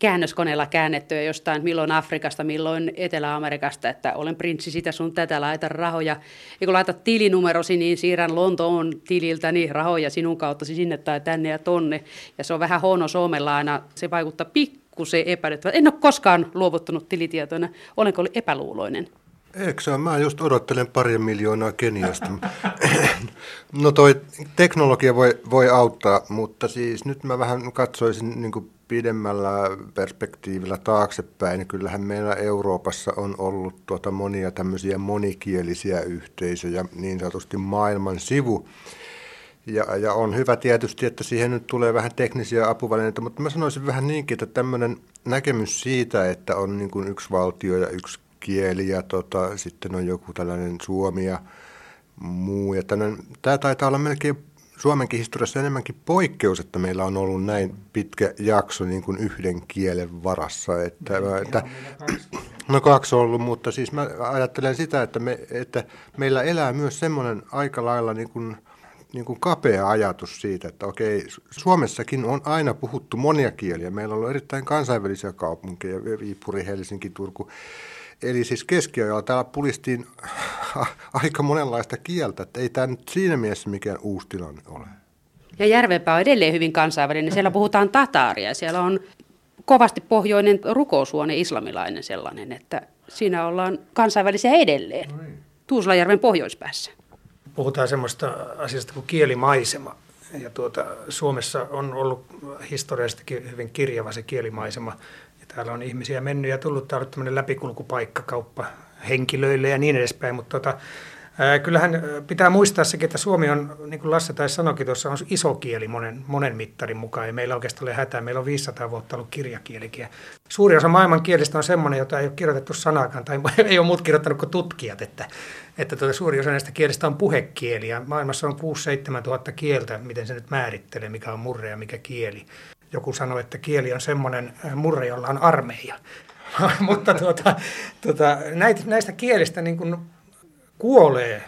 käännöskoneella käännettyä jostain, milloin Afrikasta, milloin Etelä-Amerikasta, että olen prinssi sitä sun tätä, laita rahoja. Ja kun laitat tilinumerosi, niin siirrän Lontoon tililtäni rahoja sinun kauttasi sinne tai tänne ja tonne. Ja se on vähän huono Suomella aina, se vaikuttaa pikkusen epäilyttävältä. En ole koskaan luovuttanut tilitietoina, olenko ollut epäluuloinen. Eikö se? Mä just odottelen pari miljoonaa Keniasta. no toi teknologia voi, voi auttaa, mutta siis nyt mä vähän katsoisin niin pidemmällä perspektiivillä taaksepäin, niin kyllähän meillä Euroopassa on ollut tuota monia tämmöisiä monikielisiä yhteisöjä, niin sanotusti maailman sivu. Ja, ja on hyvä tietysti, että siihen nyt tulee vähän teknisiä apuvälineitä, mutta mä sanoisin vähän niinkin, että tämmöinen näkemys siitä, että on niin kuin yksi valtio ja yksi kieli ja tota, sitten on joku tällainen suomi ja muu. Ja tällainen, tämä taitaa olla melkein Suomenkin historiassa enemmänkin poikkeus, että meillä on ollut näin pitkä jakso niin kuin yhden kielen varassa. Että, että, no kaksi on ollut, mutta siis mä ajattelen sitä, että, me, että meillä elää myös semmoinen aika lailla niin kuin, niin kuin kapea ajatus siitä, että okei, Suomessakin on aina puhuttu monia kieliä. Meillä on ollut erittäin kansainvälisiä kaupunkeja, Viipuri, Helsinki, Turku. Eli siis keskiajalla täällä pulistiin aika monenlaista kieltä, että ei tämä nyt siinä mielessä mikään uusi tilanne ole. Ja Järvenpää on edelleen hyvin kansainvälinen. Siellä puhutaan tataaria. Siellä on kovasti pohjoinen rukoushuone, islamilainen sellainen, että siinä ollaan kansainvälisiä edelleen. Tuusulajärven pohjoispäässä. Puhutaan semmoista asiasta kuin kielimaisema. Ja tuota, Suomessa on ollut historiallisestikin hyvin kirjava se kielimaisema. Täällä on ihmisiä mennyt ja tullut. Täällä on tämmöinen läpikulkupaikka kauppa henkilöille ja niin edespäin. Mutta tota, kyllähän pitää muistaa sekin, että Suomi on, niin kuin Lasse taisi sanoikin tuossa, on iso kieli monen, monen mittarin mukaan. Ja meillä oikeastaan ole hätää. Meillä on 500 vuotta ollut kirjakielikin. Suuri osa maailman kielistä on semmoinen, jota ei ole kirjoitettu sanaakaan tai ei ole muut kirjoittanut kuin tutkijat. Että, että tuota, suuri osa näistä kielistä on puhekieliä. Maailmassa on 6-7 tuhatta kieltä, miten se nyt määrittelee, mikä on murre ja mikä kieli joku sanoi, että kieli on semmoinen murre, jolla on armeija. Mutta tuota, tuota, näitä, näistä kielistä niin kuin kuolee.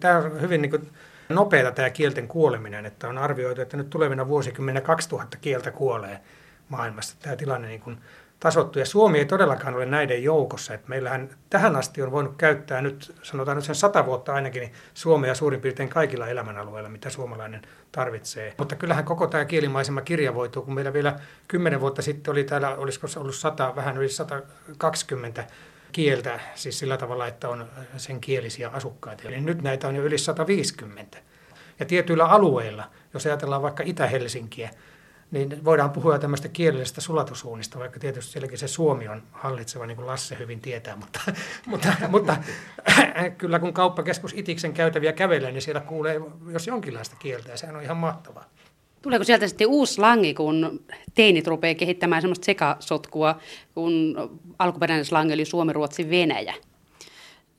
Tämä on hyvin niin kuin nopeata tämä kielten kuoleminen, että on arvioitu, että nyt tulevina vuosikymmenä 2000 kieltä kuolee maailmassa. Tämä tilanne niin kuin tasottu. Ja Suomi ei todellakaan ole näiden joukossa. Että meillähän tähän asti on voinut käyttää nyt, sanotaan nyt sen sata vuotta ainakin, niin Suomea suurin piirtein kaikilla elämänalueilla, mitä suomalainen tarvitsee. Mutta kyllähän koko tämä kielimaisema kirjavoituu, kun meillä vielä kymmenen vuotta sitten oli täällä, olisiko se ollut 100, vähän yli 120 kieltä, siis sillä tavalla, että on sen kielisiä asukkaita. Eli nyt näitä on jo yli 150. Ja tietyillä alueilla, jos ajatellaan vaikka Itä-Helsinkiä, niin voidaan puhua tämmöistä kielellisestä sulatusuunnista, vaikka tietysti sielläkin se suomi on hallitseva, niin kuin Lasse hyvin tietää, mutta, mutta, mutta kyllä kun kauppakeskus Itiksen käytäviä kävelee, niin siellä kuulee jos jonkinlaista kieltä, ja sehän on ihan mahtavaa. Tuleeko sieltä sitten uusi slangi, kun teinit rupeaa kehittämään semmoista sekasotkua, kun alkuperäinen slangi oli Suomi, Ruotsi, Venäjä?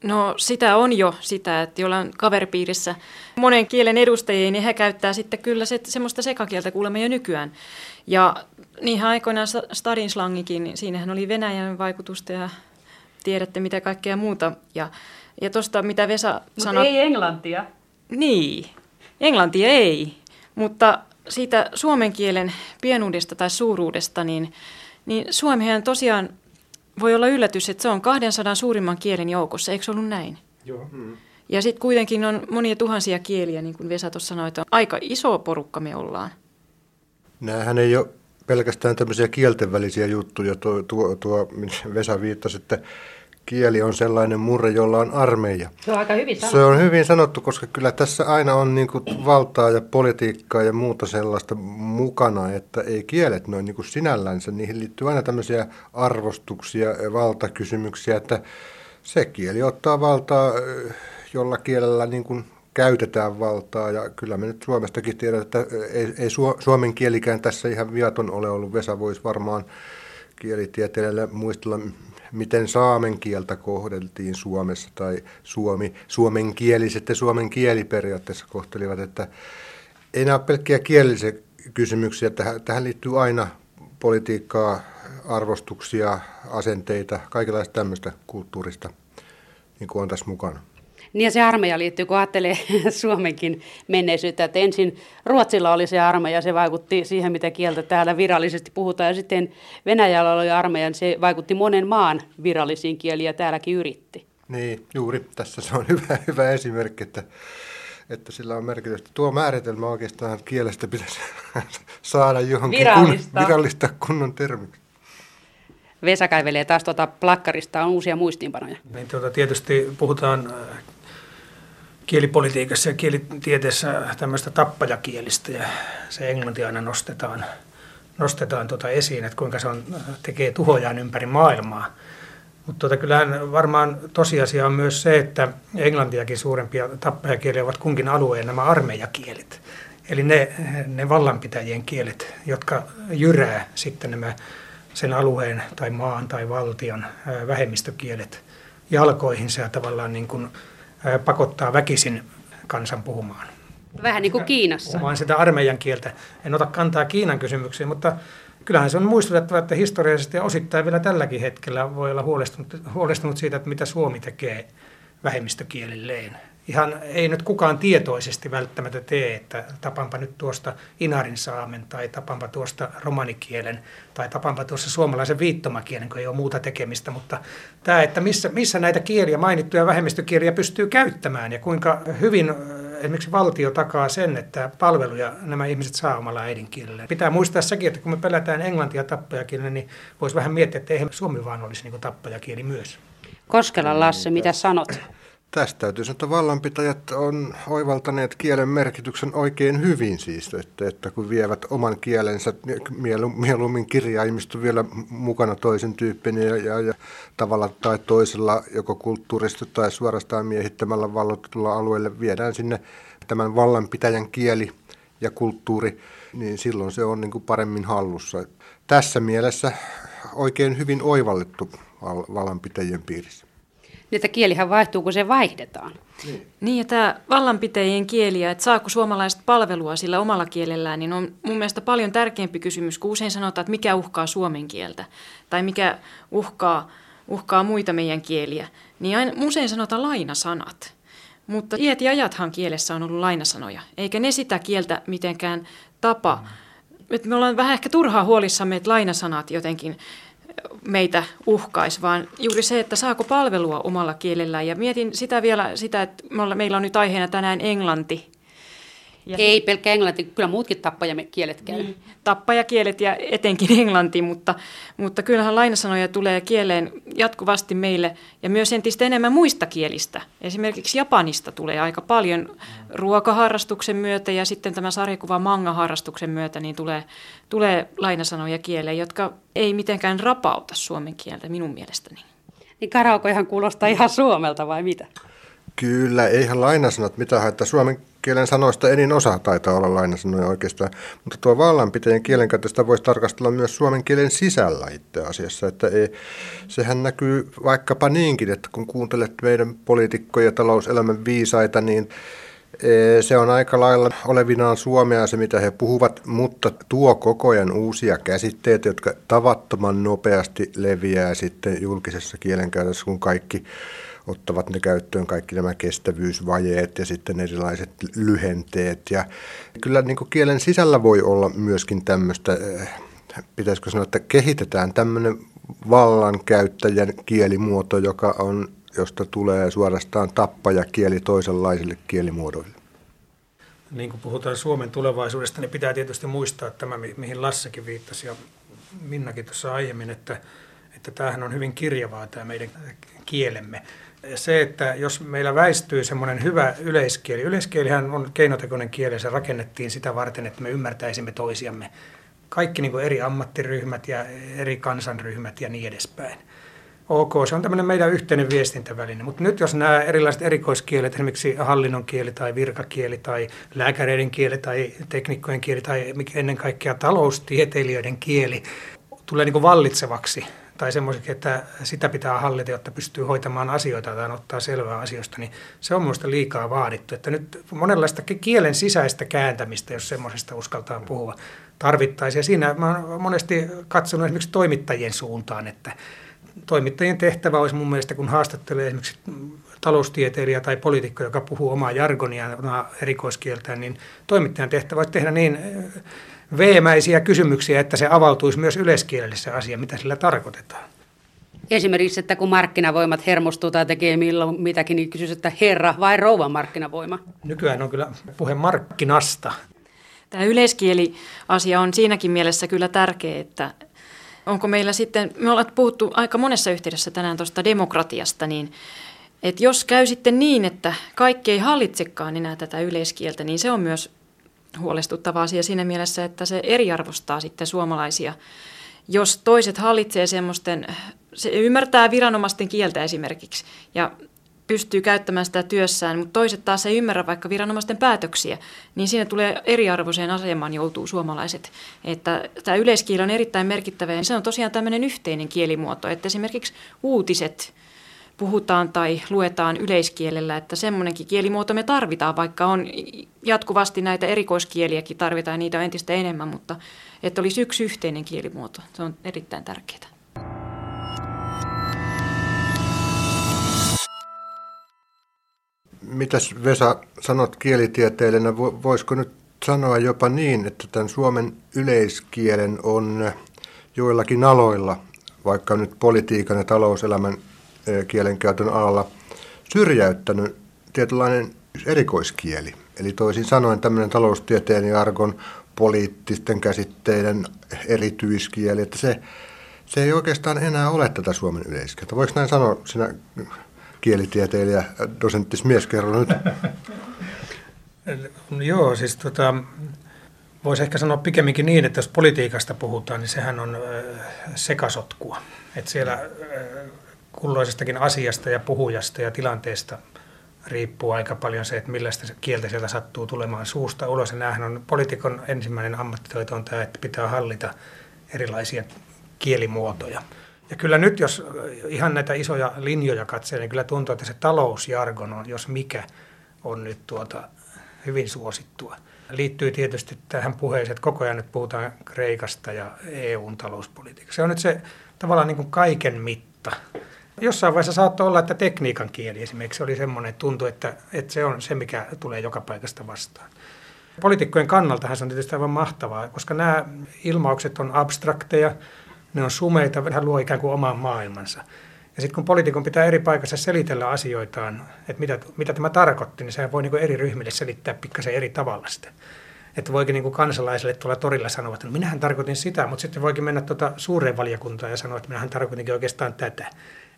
No sitä on jo sitä, että jolla on kaveripiirissä monen kielen edustajia, niin he käyttää sitten kyllä se, semmoista sekakieltä kuulemma jo nykyään. Ja niinhän aikoinaan Stadin slangikin, niin siinähän oli Venäjän vaikutusta ja tiedätte mitä kaikkea muuta. Ja, ja tuosta mitä Vesa sanoi... ei englantia. Niin, englantia ei, mutta siitä suomen kielen pienuudesta tai suuruudesta, niin, niin suomihan tosiaan voi olla yllätys, että se on 200 suurimman kielen joukossa, eikö se ollut näin? Joo. Mm. Ja sitten kuitenkin on monia tuhansia kieliä, niin kuin Vesa tuossa sanoi, että aika iso porukka me ollaan. Nämähän ei ole pelkästään tämmöisiä kielten välisiä juttuja, tuo, tuo, tuo Vesa viittasi, että kieli on sellainen murre, jolla on armeija. Se on aika hyvin sanottu. Se on hyvin sanottu, koska kyllä tässä aina on niin kuin valtaa ja politiikkaa ja muuta sellaista mukana, että ei kielet noin niin kuin sinällänsä. Niihin liittyy aina tämmöisiä arvostuksia ja valtakysymyksiä, että se kieli ottaa valtaa, jolla kielellä niin kuin käytetään valtaa. Ja kyllä me nyt Suomestakin tiedetään, että ei, ei suomen kielikään tässä ihan viaton ole ollut. Vesa voisi varmaan kielitieteelle muistella, miten saamen kieltä kohdeltiin Suomessa tai suomi, suomenkieliset ja suomen kieli periaatteessa kohtelivat, että ei nämä pelkkiä kielisiä kysymyksiä. Tähän, tähän liittyy aina politiikkaa, arvostuksia, asenteita, kaikenlaista tämmöistä kulttuurista, niin kuin on tässä mukana. Niin ja se armeija liittyy, kun ajattelee Suomenkin menneisyyttä, että ensin Ruotsilla oli se armeija, se vaikutti siihen, mitä kieltä täällä virallisesti puhutaan, ja sitten Venäjällä oli armeija, niin se vaikutti monen maan virallisiin kieliin, ja täälläkin yritti. Niin, juuri. Tässä se on hyvä, hyvä esimerkki, että, että sillä on merkitystä. Tuo määritelmä oikeastaan kielestä pitäisi saada johonkin virallista, kun, virallista kunnon termiksi. Vesa kaivelee taas tuota plakkarista, on uusia muistiinpanoja. Niin, tuota, tietysti puhutaan kielipolitiikassa ja kielitieteessä tämmöistä tappajakielistä ja se englanti aina nostetaan, nostetaan tuota esiin, että kuinka se on, tekee tuhojaan ympäri maailmaa. Mutta tuota, kyllähän varmaan tosiasia on myös se, että englantiakin suurempia tappajakieliä ovat kunkin alueen nämä armeijakielet. Eli ne, ne vallanpitäjien kielet, jotka jyrää sitten nämä sen alueen tai maan tai valtion vähemmistökielet jalkoihinsa ja tavallaan niin kuin pakottaa väkisin kansan puhumaan. Vähän niin kuin Kiinassa. Puhumaan sitä armeijan kieltä. En ota kantaa Kiinan kysymykseen, mutta kyllähän se on muistutettava, että historiallisesti ja osittain vielä tälläkin hetkellä voi olla huolestunut, huolestunut siitä, että mitä Suomi tekee vähemmistökielilleen ihan ei nyt kukaan tietoisesti välttämättä tee, että tapanpa nyt tuosta inarin saamen tai tapanpa tuosta romanikielen tai tapanpa tuossa suomalaisen viittomakielen, kun ei ole muuta tekemistä, mutta tämä, että missä, missä näitä kieliä, mainittuja vähemmistökieliä pystyy käyttämään ja kuinka hyvin esimerkiksi valtio takaa sen, että palveluja nämä ihmiset saa omalla äidinkielellä. Pitää muistaa sekin, että kun me pelätään englantia tappajakielellä, niin voisi vähän miettiä, että eihän Suomi vaan olisi niin tappajakieli myös. Koskela Lasse, mitä sanot? Tästä täytyy sanoa, että vallanpitäjät on oivaltaneet kielen merkityksen oikein hyvin siis, että, että kun vievät oman kielensä mieluummin kirjaimisto vielä mukana toisen tyyppinen ja, ja, ja tavalla tai toisella joko kulttuurista tai suorastaan miehittämällä vallotulla alueelle viedään sinne tämän vallanpitäjän kieli ja kulttuuri, niin silloin se on niin kuin paremmin hallussa. Tässä mielessä oikein hyvin oivallettu vallanpitäjien piirissä. Niin, että kielihän vaihtuu, kun se vaihdetaan. Niin, niin ja tämä vallanpitäjien kieliä, että saako suomalaiset palvelua sillä omalla kielellään, niin on mun mielestä paljon tärkeämpi kysymys, kun usein sanotaan, että mikä uhkaa suomen kieltä tai mikä uhkaa, uhkaa muita meidän kieliä. Niin aina, usein sanotaan lainasanat. Mutta iät ja ajathan kielessä on ollut lainasanoja, eikä ne sitä kieltä mitenkään tapa. Mm. me ollaan vähän ehkä turhaa huolissamme, että lainasanat jotenkin meitä uhkaisi, vaan juuri se, että saako palvelua omalla kielellään. Ja mietin sitä vielä, sitä, että meillä on nyt aiheena tänään englanti. Ja Ei pelkkä englanti, kyllä muutkin tappajakielet käy. Niin, tappajakielet ja etenkin englanti, mutta, mutta kyllähän lainasanoja tulee kieleen jatkuvasti meille ja myös entistä enemmän muista kielistä. Esimerkiksi Japanista tulee aika paljon ruokaharrastuksen myötä ja sitten tämä sarjakuva manga-harrastuksen myötä niin tulee, tulee lainasanoja kieleen, jotka ei mitenkään rapauta suomen kieltä minun mielestäni. Niin karaokehan kuulostaa ihan suomelta vai mitä? Kyllä, eihän lainasanat mitään haittaa. Suomen kielen sanoista enin osa taitaa olla lainasanoja oikeastaan, mutta tuo vallanpitäjän kielenkäytöstä voisi tarkastella myös suomen kielen sisällä itse asiassa. Että ei, sehän näkyy vaikkapa niinkin, että kun kuuntelet meidän poliitikkoja ja talouselämän viisaita, niin e, se on aika lailla olevinaan suomea se, mitä he puhuvat, mutta tuo koko ajan uusia käsitteitä, jotka tavattoman nopeasti leviää sitten julkisessa kielenkäytössä, kun kaikki ottavat ne käyttöön kaikki nämä kestävyysvajeet ja sitten erilaiset lyhenteet. Ja kyllä niin kuin kielen sisällä voi olla myöskin tämmöistä, eh, pitäisikö sanoa, että kehitetään tämmöinen vallankäyttäjän kielimuoto, joka on, josta tulee suorastaan tappaja kieli toisenlaisille kielimuodoille. Niin kuin puhutaan Suomen tulevaisuudesta, niin pitää tietysti muistaa tämä, mihin Lassekin viittasi ja Minnakin tuossa aiemmin, että, että tämähän on hyvin kirjavaa tämä meidän kielemme se, että jos meillä väistyy semmoinen hyvä yleiskieli, yleiskielihän on keinotekoinen kieli, se rakennettiin sitä varten, että me ymmärtäisimme toisiamme. Kaikki niin eri ammattiryhmät ja eri kansanryhmät ja niin edespäin. Ok, se on tämmöinen meidän yhteinen viestintäväline, mutta nyt jos nämä erilaiset erikoiskielet, esimerkiksi hallinnon kieli tai virkakieli tai lääkäreiden kieli tai teknikkojen kieli tai ennen kaikkea taloustieteilijöiden kieli tulee niin vallitsevaksi tai semmoiseksi, että sitä pitää hallita, jotta pystyy hoitamaan asioita tai ottaa selvää asioista, niin se on minusta liikaa vaadittu. Että nyt monenlaista kielen sisäistä kääntämistä, jos semmoisesta uskaltaa puhua, tarvittaisiin. Ja siinä mä olen monesti katsonut esimerkiksi toimittajien suuntaan, että toimittajien tehtävä olisi mun mielestä, kun haastattelee esimerkiksi taloustieteilijä tai poliitikko, joka puhuu omaa jargonia, omaa erikoiskieltään, niin toimittajan tehtävä olisi tehdä niin veemäisiä kysymyksiä, että se avautuisi myös yleiskielellisessä asia, mitä sillä tarkoitetaan. Esimerkiksi, että kun markkinavoimat hermostuu tai tekee milloin mitäkin, niin kysyisi, että herra vai rouva markkinavoima? Nykyään on kyllä puhe markkinasta. Tämä yleiskieli-asia on siinäkin mielessä kyllä tärkeä, että onko meillä sitten, me ollaan puhuttu aika monessa yhteydessä tänään tuosta demokratiasta, niin että jos käy sitten niin, että kaikki ei hallitsekaan enää tätä yleiskieltä, niin se on myös huolestuttava asia siinä mielessä, että se eriarvostaa sitten suomalaisia. jos toiset hallitsee semmoisten, se ymmärtää viranomaisten kieltä esimerkiksi ja pystyy käyttämään sitä työssään, mutta toiset taas ei ymmärrä vaikka viranomaisten päätöksiä, niin siinä tulee eriarvoiseen asemaan joutuu suomalaiset. Että tämä yleiskieli on erittäin merkittävä ja se on tosiaan tämmöinen yhteinen kielimuoto, että esimerkiksi uutiset puhutaan tai luetaan yleiskielellä, että semmoinenkin kielimuoto me tarvitaan, vaikka on jatkuvasti näitä erikoiskieliäkin tarvitaan ja niitä on entistä enemmän, mutta että olisi yksi yhteinen kielimuoto, se on erittäin tärkeää. Mitäs Vesa sanot kielitieteilijänä, voisiko nyt sanoa jopa niin, että tämän suomen yleiskielen on joillakin aloilla, vaikka nyt politiikan ja talouselämän kielenkäytön alalla, syrjäyttänyt tietynlainen erikoiskieli. Eli toisin sanoen tämmöinen taloustieteen ja argon poliittisten käsitteiden erityiskieli, että se, se ei oikeastaan enää ole tätä suomen yleiskieltä. Voiko näin sanoa sinä kielitieteilijä, dosenttis mies, kerro nyt. Joo, siis tota, voisi ehkä sanoa pikemminkin niin, että jos politiikasta puhutaan, niin sehän on sekasotkua. Että siellä kulloisestakin asiasta ja puhujasta ja tilanteesta riippuu aika paljon se, että millaista kieltä sieltä sattuu tulemaan suusta ulos. Ja näähän on poliitikon ensimmäinen ammattitaito on tämä, että pitää hallita erilaisia kielimuotoja. Ja kyllä nyt, jos ihan näitä isoja linjoja katselee, niin kyllä tuntuu, että se talousjargon on, jos mikä, on nyt tuota hyvin suosittua. Liittyy tietysti tähän puheeseen, että koko ajan nyt puhutaan Kreikasta ja EUn talouspolitiikasta. Se on nyt se tavallaan niin kuin kaiken mitta. Jossain vaiheessa saattoi olla, että tekniikan kieli esimerkiksi oli semmoinen, että tuntui, että, että se on se, mikä tulee joka paikasta vastaan. Poliitikkojen kannaltahan se on tietysti aivan mahtavaa, koska nämä ilmaukset on abstrakteja, ne on sumeita, hän luo ikään kuin oman maailmansa. Ja sitten kun poliitikon pitää eri paikassa selitellä asioitaan, että mitä, mitä tämä tarkoitti, niin sehän voi niin eri ryhmille selittää pikkasen eri tavalla sitä. Että voikin niin kuin kansalaisille tuolla torilla sanoa, että no minähän tarkoitin sitä, mutta sitten voikin mennä tuota suureen valiokuntaan ja sanoa, että minähän tarkoitinkin oikeastaan tätä.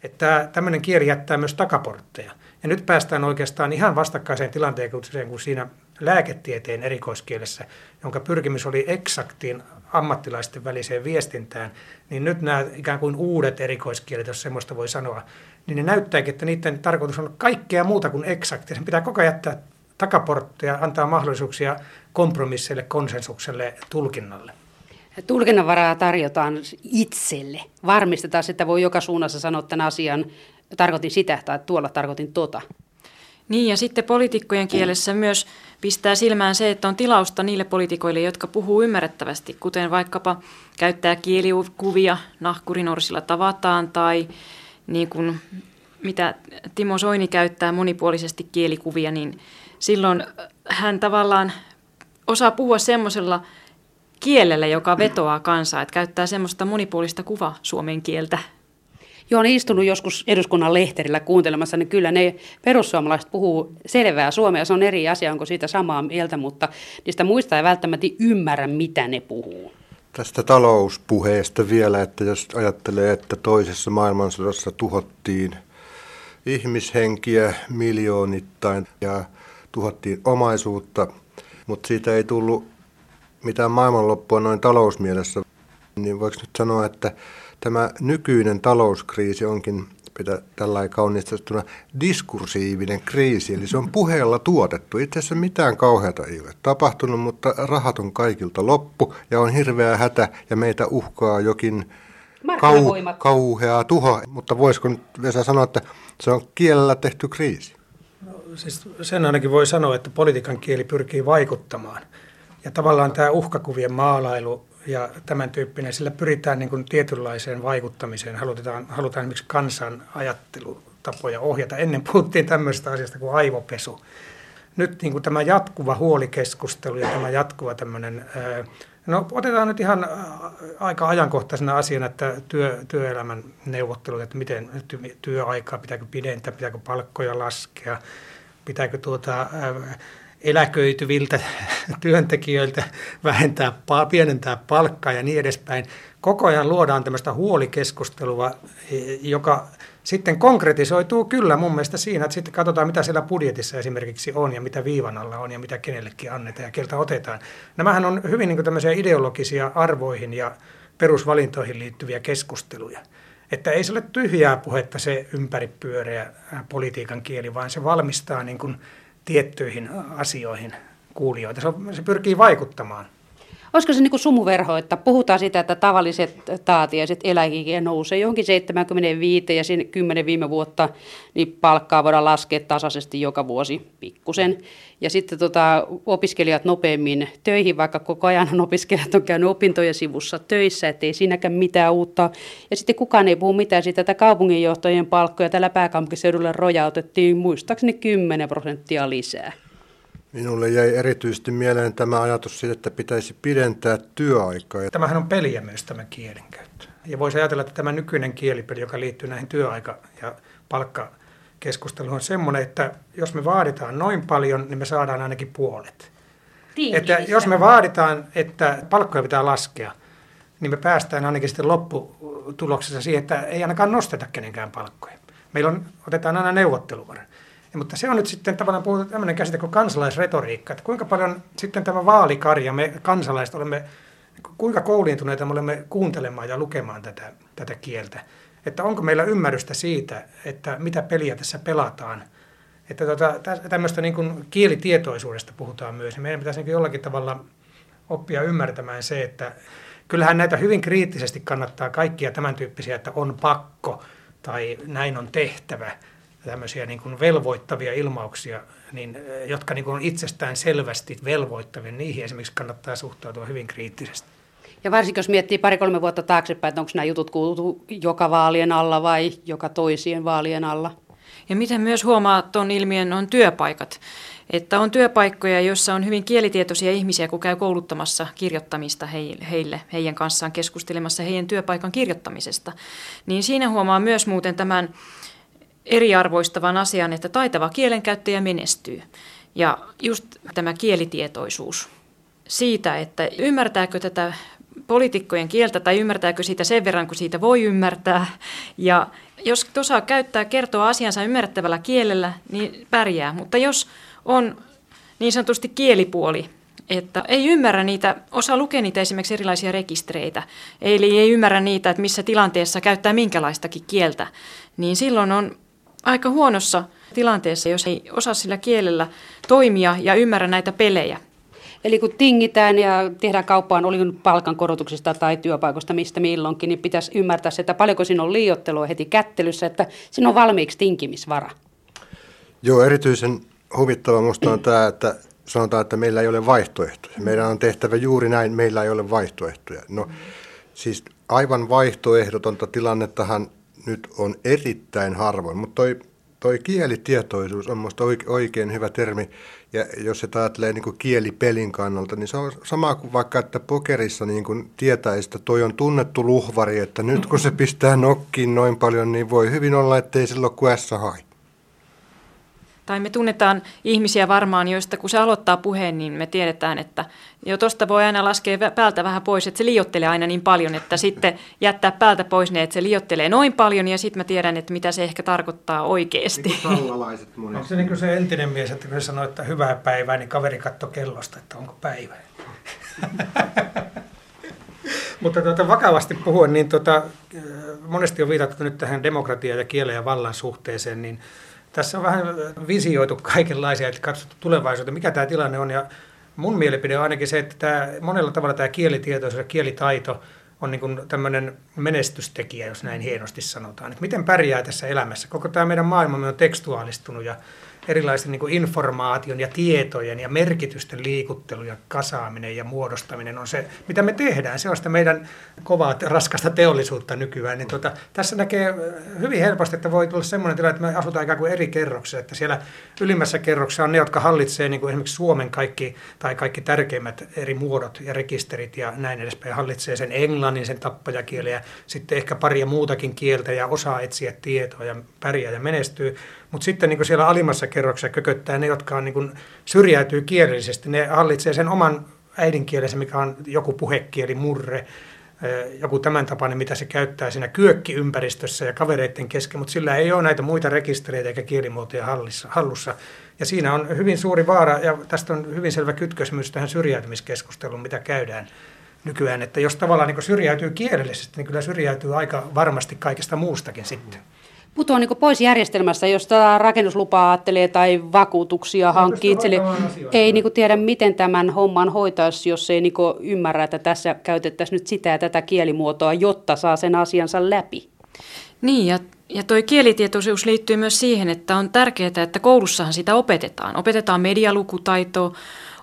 Että tämmöinen kieli jättää myös takaportteja. Ja nyt päästään oikeastaan ihan vastakkaiseen tilanteeseen kuin siinä lääketieteen erikoiskielessä, jonka pyrkimys oli eksaktiin ammattilaisten väliseen viestintään, niin nyt nämä ikään kuin uudet erikoiskielet, jos semmoista voi sanoa, niin ne näyttääkin, että niiden tarkoitus on kaikkea muuta kuin eksakti. Sen pitää koko ajan jättää takaportteja, antaa mahdollisuuksia kompromisseille, konsensukselle, tulkinnalle. Tulkinnanvaraa tarjotaan itselle. Varmistetaan, että voi joka suunnassa sanoa tämän asian, tarkoitin sitä tai tuolla tarkoitin tota. Niin ja sitten poliitikkojen kielessä myös pistää silmään se, että on tilausta niille poliitikoille, jotka puhuu ymmärrettävästi, kuten vaikkapa käyttää kielikuvia, nahkurinorsilla tavataan tai niin kuin mitä Timo Soini käyttää monipuolisesti kielikuvia, niin silloin hän tavallaan osaa puhua semmoisella kielellä, joka vetoaa kansaa, että käyttää semmoista monipuolista kuva suomen kieltä Joo, olen istunut joskus eduskunnan lehterillä kuuntelemassa, niin kyllä ne perussuomalaiset puhuu selvää suomea. Se on eri asia, onko siitä samaa mieltä, mutta niistä muista ei välttämättä ymmärrä, mitä ne puhuu. Tästä talouspuheesta vielä, että jos ajattelee, että toisessa maailmansodassa tuhottiin ihmishenkiä miljoonittain ja tuhottiin omaisuutta, mutta siitä ei tullut mitään maailmanloppua noin talousmielessä, niin voiko nyt sanoa, että tämä nykyinen talouskriisi onkin pitää tällä kaunistettuna diskursiivinen kriisi, eli se on puheella tuotettu. Itse asiassa mitään kauheata ei ole tapahtunut, mutta rahat on kaikilta loppu ja on hirveä hätä ja meitä uhkaa jokin kau, kauhea tuho. Mutta voisiko nyt Vesa sanoa, että se on kielellä tehty kriisi? No, siis sen ainakin voi sanoa, että politiikan kieli pyrkii vaikuttamaan. Ja tavallaan tämä uhkakuvien maalailu ja tämän tyyppinen, sillä pyritään niin kuin tietynlaiseen vaikuttamiseen. Halutaan, halutaan esimerkiksi kansan ajattelutapoja ohjata. Ennen puhuttiin tämmöisestä asiasta kuin aivopesu. Nyt niin kuin tämä jatkuva huolikeskustelu ja tämä jatkuva tämmöinen, no otetaan nyt ihan aika ajankohtaisena asiana, että työ, työelämän neuvottelut, että miten työaikaa, pitääkö pidentää, pitääkö palkkoja laskea, pitääkö tuota, eläköityviltä työntekijöiltä vähentää, pienentää palkkaa ja niin edespäin. Koko ajan luodaan tämmöistä huolikeskustelua, e, joka sitten konkretisoituu kyllä mun mielestä siinä, että sitten katsotaan, mitä siellä budjetissa esimerkiksi on ja mitä viivan alla on ja mitä kenellekin annetaan ja keltä otetaan. Nämähän on hyvin niin tämmöisiä ideologisia arvoihin ja perusvalintoihin liittyviä keskusteluja. Että ei se ole tyhjää puhetta se ympäripyöreä politiikan kieli, vaan se valmistaa niin kuin tiettyihin asioihin kuulijoita. Se, on, se pyrkii vaikuttamaan. Olisiko se niin kuin sumuverho, että puhutaan sitä, että tavalliset taatiaiset eläkiä nousee johonkin 75 ja siinä 10 viime vuotta, niin palkkaa voidaan laskea tasaisesti joka vuosi pikkusen. Ja sitten tota, opiskelijat nopeammin töihin, vaikka koko ajan opiskelijat on käynyt opintojen sivussa töissä, ettei siinäkään mitään uutta. Ja sitten kukaan ei puhu mitään siitä, että kaupunginjohtajien palkkoja tällä pääkaupunkiseudulla rojautettiin muistaakseni 10 prosenttia lisää. Minulle jäi erityisesti mieleen tämä ajatus siitä, että pitäisi pidentää työaikaa. Tämähän on peliä myös tämä kielenkäyttö. Ja voisi ajatella, että tämä nykyinen kielipeli, joka liittyy näihin työaika- ja palkkakeskusteluun, on semmoinen, että jos me vaaditaan noin paljon, niin me saadaan ainakin puolet. Että jos me vaaditaan, että palkkoja pitää laskea, niin me päästään ainakin sitten lopputuloksessa siihen, että ei ainakaan nosteta kenenkään palkkoja. Meillä on, otetaan aina neuvotteluvara. Mutta se on nyt sitten tavallaan puhuttu tämmöinen käsite kuin kansalaisretoriikka, että kuinka paljon sitten tämä vaalikarja, me kansalaiset olemme, kuinka kouliintuneita me olemme kuuntelemaan ja lukemaan tätä, tätä kieltä. Että onko meillä ymmärrystä siitä, että mitä peliä tässä pelataan. Että tota, tämmöistä niin kuin kielitietoisuudesta puhutaan myös. Ja meidän pitäisi niin jollakin tavalla oppia ymmärtämään se, että kyllähän näitä hyvin kriittisesti kannattaa kaikkia tämän tyyppisiä, että on pakko tai näin on tehtävä – tämmöisiä niin kuin velvoittavia ilmauksia, niin, eh, jotka niin kuin on itsestään selvästi velvoittavia, niihin esimerkiksi kannattaa suhtautua hyvin kriittisesti. Ja varsinkin jos miettii pari-kolme vuotta taaksepäin, että onko nämä jutut kuultu joka vaalien alla vai joka toisien vaalien alla. Ja miten myös huomaa tuon ilmiön on työpaikat. Että on työpaikkoja, joissa on hyvin kielitietoisia ihmisiä, kun käy kouluttamassa kirjoittamista heille, heidän kanssaan keskustelemassa heidän työpaikan kirjoittamisesta. Niin siinä huomaa myös muuten tämän eriarvoistavan asian, että taitava kielenkäyttäjä menestyy. Ja just tämä kielitietoisuus siitä, että ymmärtääkö tätä poliitikkojen kieltä tai ymmärtääkö siitä sen verran, kun siitä voi ymmärtää. Ja jos osaa käyttää, kertoa asiansa ymmärrettävällä kielellä, niin pärjää. Mutta jos on niin sanotusti kielipuoli, että ei ymmärrä niitä, osaa lukea niitä esimerkiksi erilaisia rekistereitä, eli ei ymmärrä niitä, että missä tilanteessa käyttää minkälaistakin kieltä, niin silloin on aika huonossa tilanteessa, jos ei osaa sillä kielellä toimia ja ymmärrä näitä pelejä. Eli kun tingitään ja tehdään kauppaan, oli palkankorotuksista tai työpaikoista mistä milloinkin, niin pitäisi ymmärtää se, että paljonko siinä on liiottelua heti kättelyssä, että siinä on valmiiksi tinkimisvara. Joo, erityisen huvittava minusta on tämä, että sanotaan, että meillä ei ole vaihtoehtoja. Meidän on tehtävä juuri näin, meillä ei ole vaihtoehtoja. No, siis aivan vaihtoehdotonta tilannettahan nyt on erittäin harvoin, mutta toi, toi kielitietoisuus on minusta oikein hyvä termi. Ja jos se ajattelee niin kielipelin kannalta, niin se on sama kuin vaikka, että pokerissa niin kuin tietäisi, että toi on tunnettu luhvari, että nyt kun se pistää nokkiin noin paljon, niin voi hyvin olla, ettei silloin kuin S-hai. Tai me tunnetaan ihmisiä varmaan, joista kun se aloittaa puheen, niin me tiedetään, että jo tuosta voi aina laskea päältä vähän pois, että se liottelee aina niin paljon, että sitten jättää päältä pois ne, että se liottelee noin paljon ja sitten mä tiedän, että mitä se ehkä tarkoittaa oikeasti. Niin Onko se niin kuin se entinen mies, että kun se sanoo, että hyvää päivää, niin kaveri katsoo kellosta, että onko päivä. Mutta tuota, vakavasti puhuen, niin tuota, monesti on viitattu nyt tähän demokratiaan ja kielen ja vallan suhteeseen, niin tässä on vähän visioitu kaikenlaisia, että katsottu tulevaisuuteen, mikä tämä tilanne on. Ja mun mielipide on ainakin se, että tämä, monella tavalla tämä kielitietoisuus ja kielitaito on niin tämmöinen menestystekijä, jos näin hienosti sanotaan. Että miten pärjää tässä elämässä? Koko tämä meidän maailmamme on tekstuaalistunut ja erilaisen niin informaation ja tietojen ja merkitysten liikuttelu ja kasaaminen ja muodostaminen on se, mitä me tehdään. Se on sitä meidän kovaa, raskasta teollisuutta nykyään. Niin tuota, tässä näkee hyvin helposti, että voi tulla sellainen tilanne, että me asutaan ikään kuin eri kerroksissa. Että siellä ylimmässä kerroksessa on ne, jotka hallitsee niin esimerkiksi Suomen kaikki tai kaikki tärkeimmät eri muodot ja rekisterit ja näin edespäin. Hallitsee sen englannin, sen tappajakielen ja sitten ehkä paria muutakin kieltä ja osaa etsiä tietoa ja pärjää ja menestyy. Mutta sitten niin siellä alimmassa kerroksessa kököttää ne, jotka on, niin kuin, syrjäytyy kielellisesti. Ne hallitsee sen oman äidinkielensä, mikä on joku puhekieli, murre, joku tämän tapainen, mitä se käyttää siinä kyökkiympäristössä ja kavereiden kesken, mutta sillä ei ole näitä muita rekistereitä eikä kielimuotoja hallussa. Ja siinä on hyvin suuri vaara, ja tästä on hyvin selvä kytkös myös tähän syrjäytymiskeskusteluun, mitä käydään nykyään, että jos tavallaan niin syrjäytyy kielellisesti, niin kyllä syrjäytyy aika varmasti kaikesta muustakin sitten. Putoaa niin pois järjestelmästä, jos tätä rakennuslupaa ajattelee tai vakuutuksia hankkii itselle. Ei niin tiedä, miten tämän homman hoitaisi, jos ei niin ymmärrä, että tässä käytettäisiin nyt sitä ja tätä kielimuotoa, jotta saa sen asiansa läpi. Niin, ja, ja toi kielitietoisuus liittyy myös siihen, että on tärkeää, että koulussahan sitä opetetaan. Opetetaan medialukutaitoa,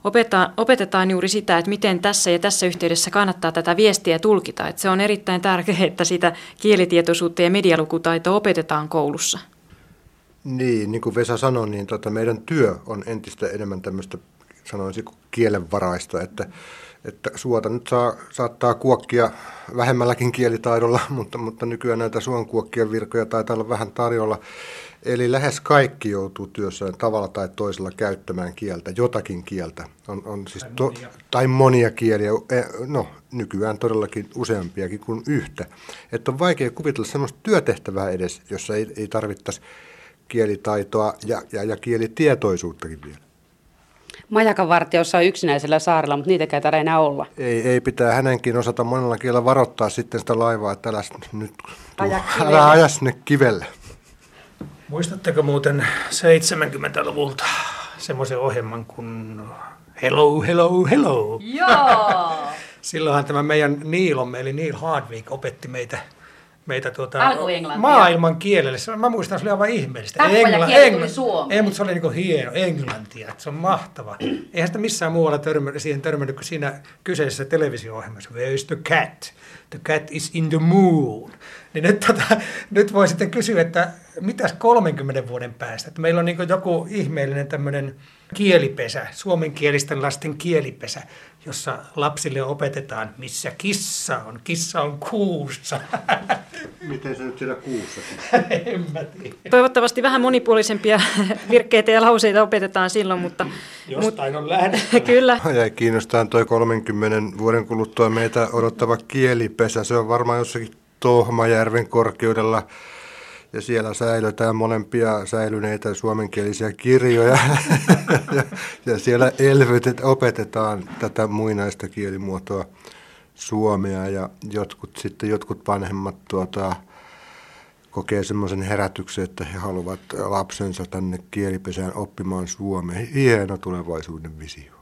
opetetaan, opetetaan juuri sitä, että miten tässä ja tässä yhteydessä kannattaa tätä viestiä tulkita. Että se on erittäin tärkeää, että sitä kielitietoisuutta ja medialukutaitoa opetetaan koulussa. Niin, niin kuin Vesa sanoi, niin tota, meidän työ on entistä enemmän tämmöistä, sanoisin, kielenvaraista, että että suota nyt saa, saattaa kuokkia vähemmälläkin kielitaidolla, mutta, mutta nykyään näitä suonkuokkien virkoja taitaa olla vähän tarjolla. Eli lähes kaikki joutuu työssään tavalla tai toisella käyttämään kieltä, jotakin kieltä. On, on siis tai, monia. To, tai monia kieliä, e, no nykyään todellakin useampiakin kuin yhtä. Että on vaikea kuvitella sellaista työtehtävää edes, jossa ei, ei tarvittaisi kielitaitoa ja, ja, ja kielitietoisuuttakin vielä. Majakan vartiossa on yksinäisellä saarella, mutta niitä ei enää olla. Ei, ei pitää hänenkin osata monella kielellä varoittaa sitten sitä laivaa, että älä nyt tuu, älä aja sinne kivelle. Muistatteko muuten 70-luvulta semmoisen ohjelman kuin Hello, Hello, Hello? Joo! Silloinhan tämä meidän Niilomme, eli Neil Hardwick, opetti meitä meitä tuota, maailman kielelle. Mä muistan, se oli aivan ihmeellistä. Engla, engl-. Ei, mutta se oli niin hieno, englantia. Se on mahtava. Eihän sitä missään muualla törmä, siihen törmännyt kuin siinä kyseisessä televisio-ohjelmassa. Where is the cat? The cat is in the moon. Niin nyt, tota, nyt voi sitten kysyä, että mitäs 30 vuoden päästä? Että meillä on niin joku ihmeellinen tämmöinen kielipesä, suomenkielisten lasten kielipesä, jossa lapsille opetetaan, missä kissa on. Kissa on kuussa. Miten se nyt siellä kuussa? en mä tiedä. Toivottavasti vähän monipuolisempia virkkeitä ja lauseita opetetaan silloin, mutta... Jostain on lähdettävä. Kyllä. Jäi kiinnostaa toi 30 vuoden kuluttua meitä odottava kielipesä. Se on varmaan jossakin Tohmajärven korkeudella ja siellä säilytään molempia säilyneitä suomenkielisiä kirjoja ja, ja siellä elvytet opetetaan tätä muinaista kielimuotoa suomea ja jotkut sitten jotkut vanhemmat tuota, kokee semmoisen herätyksen, että he haluavat lapsensa tänne kielipesään oppimaan suomea. Hieno tulevaisuuden visio.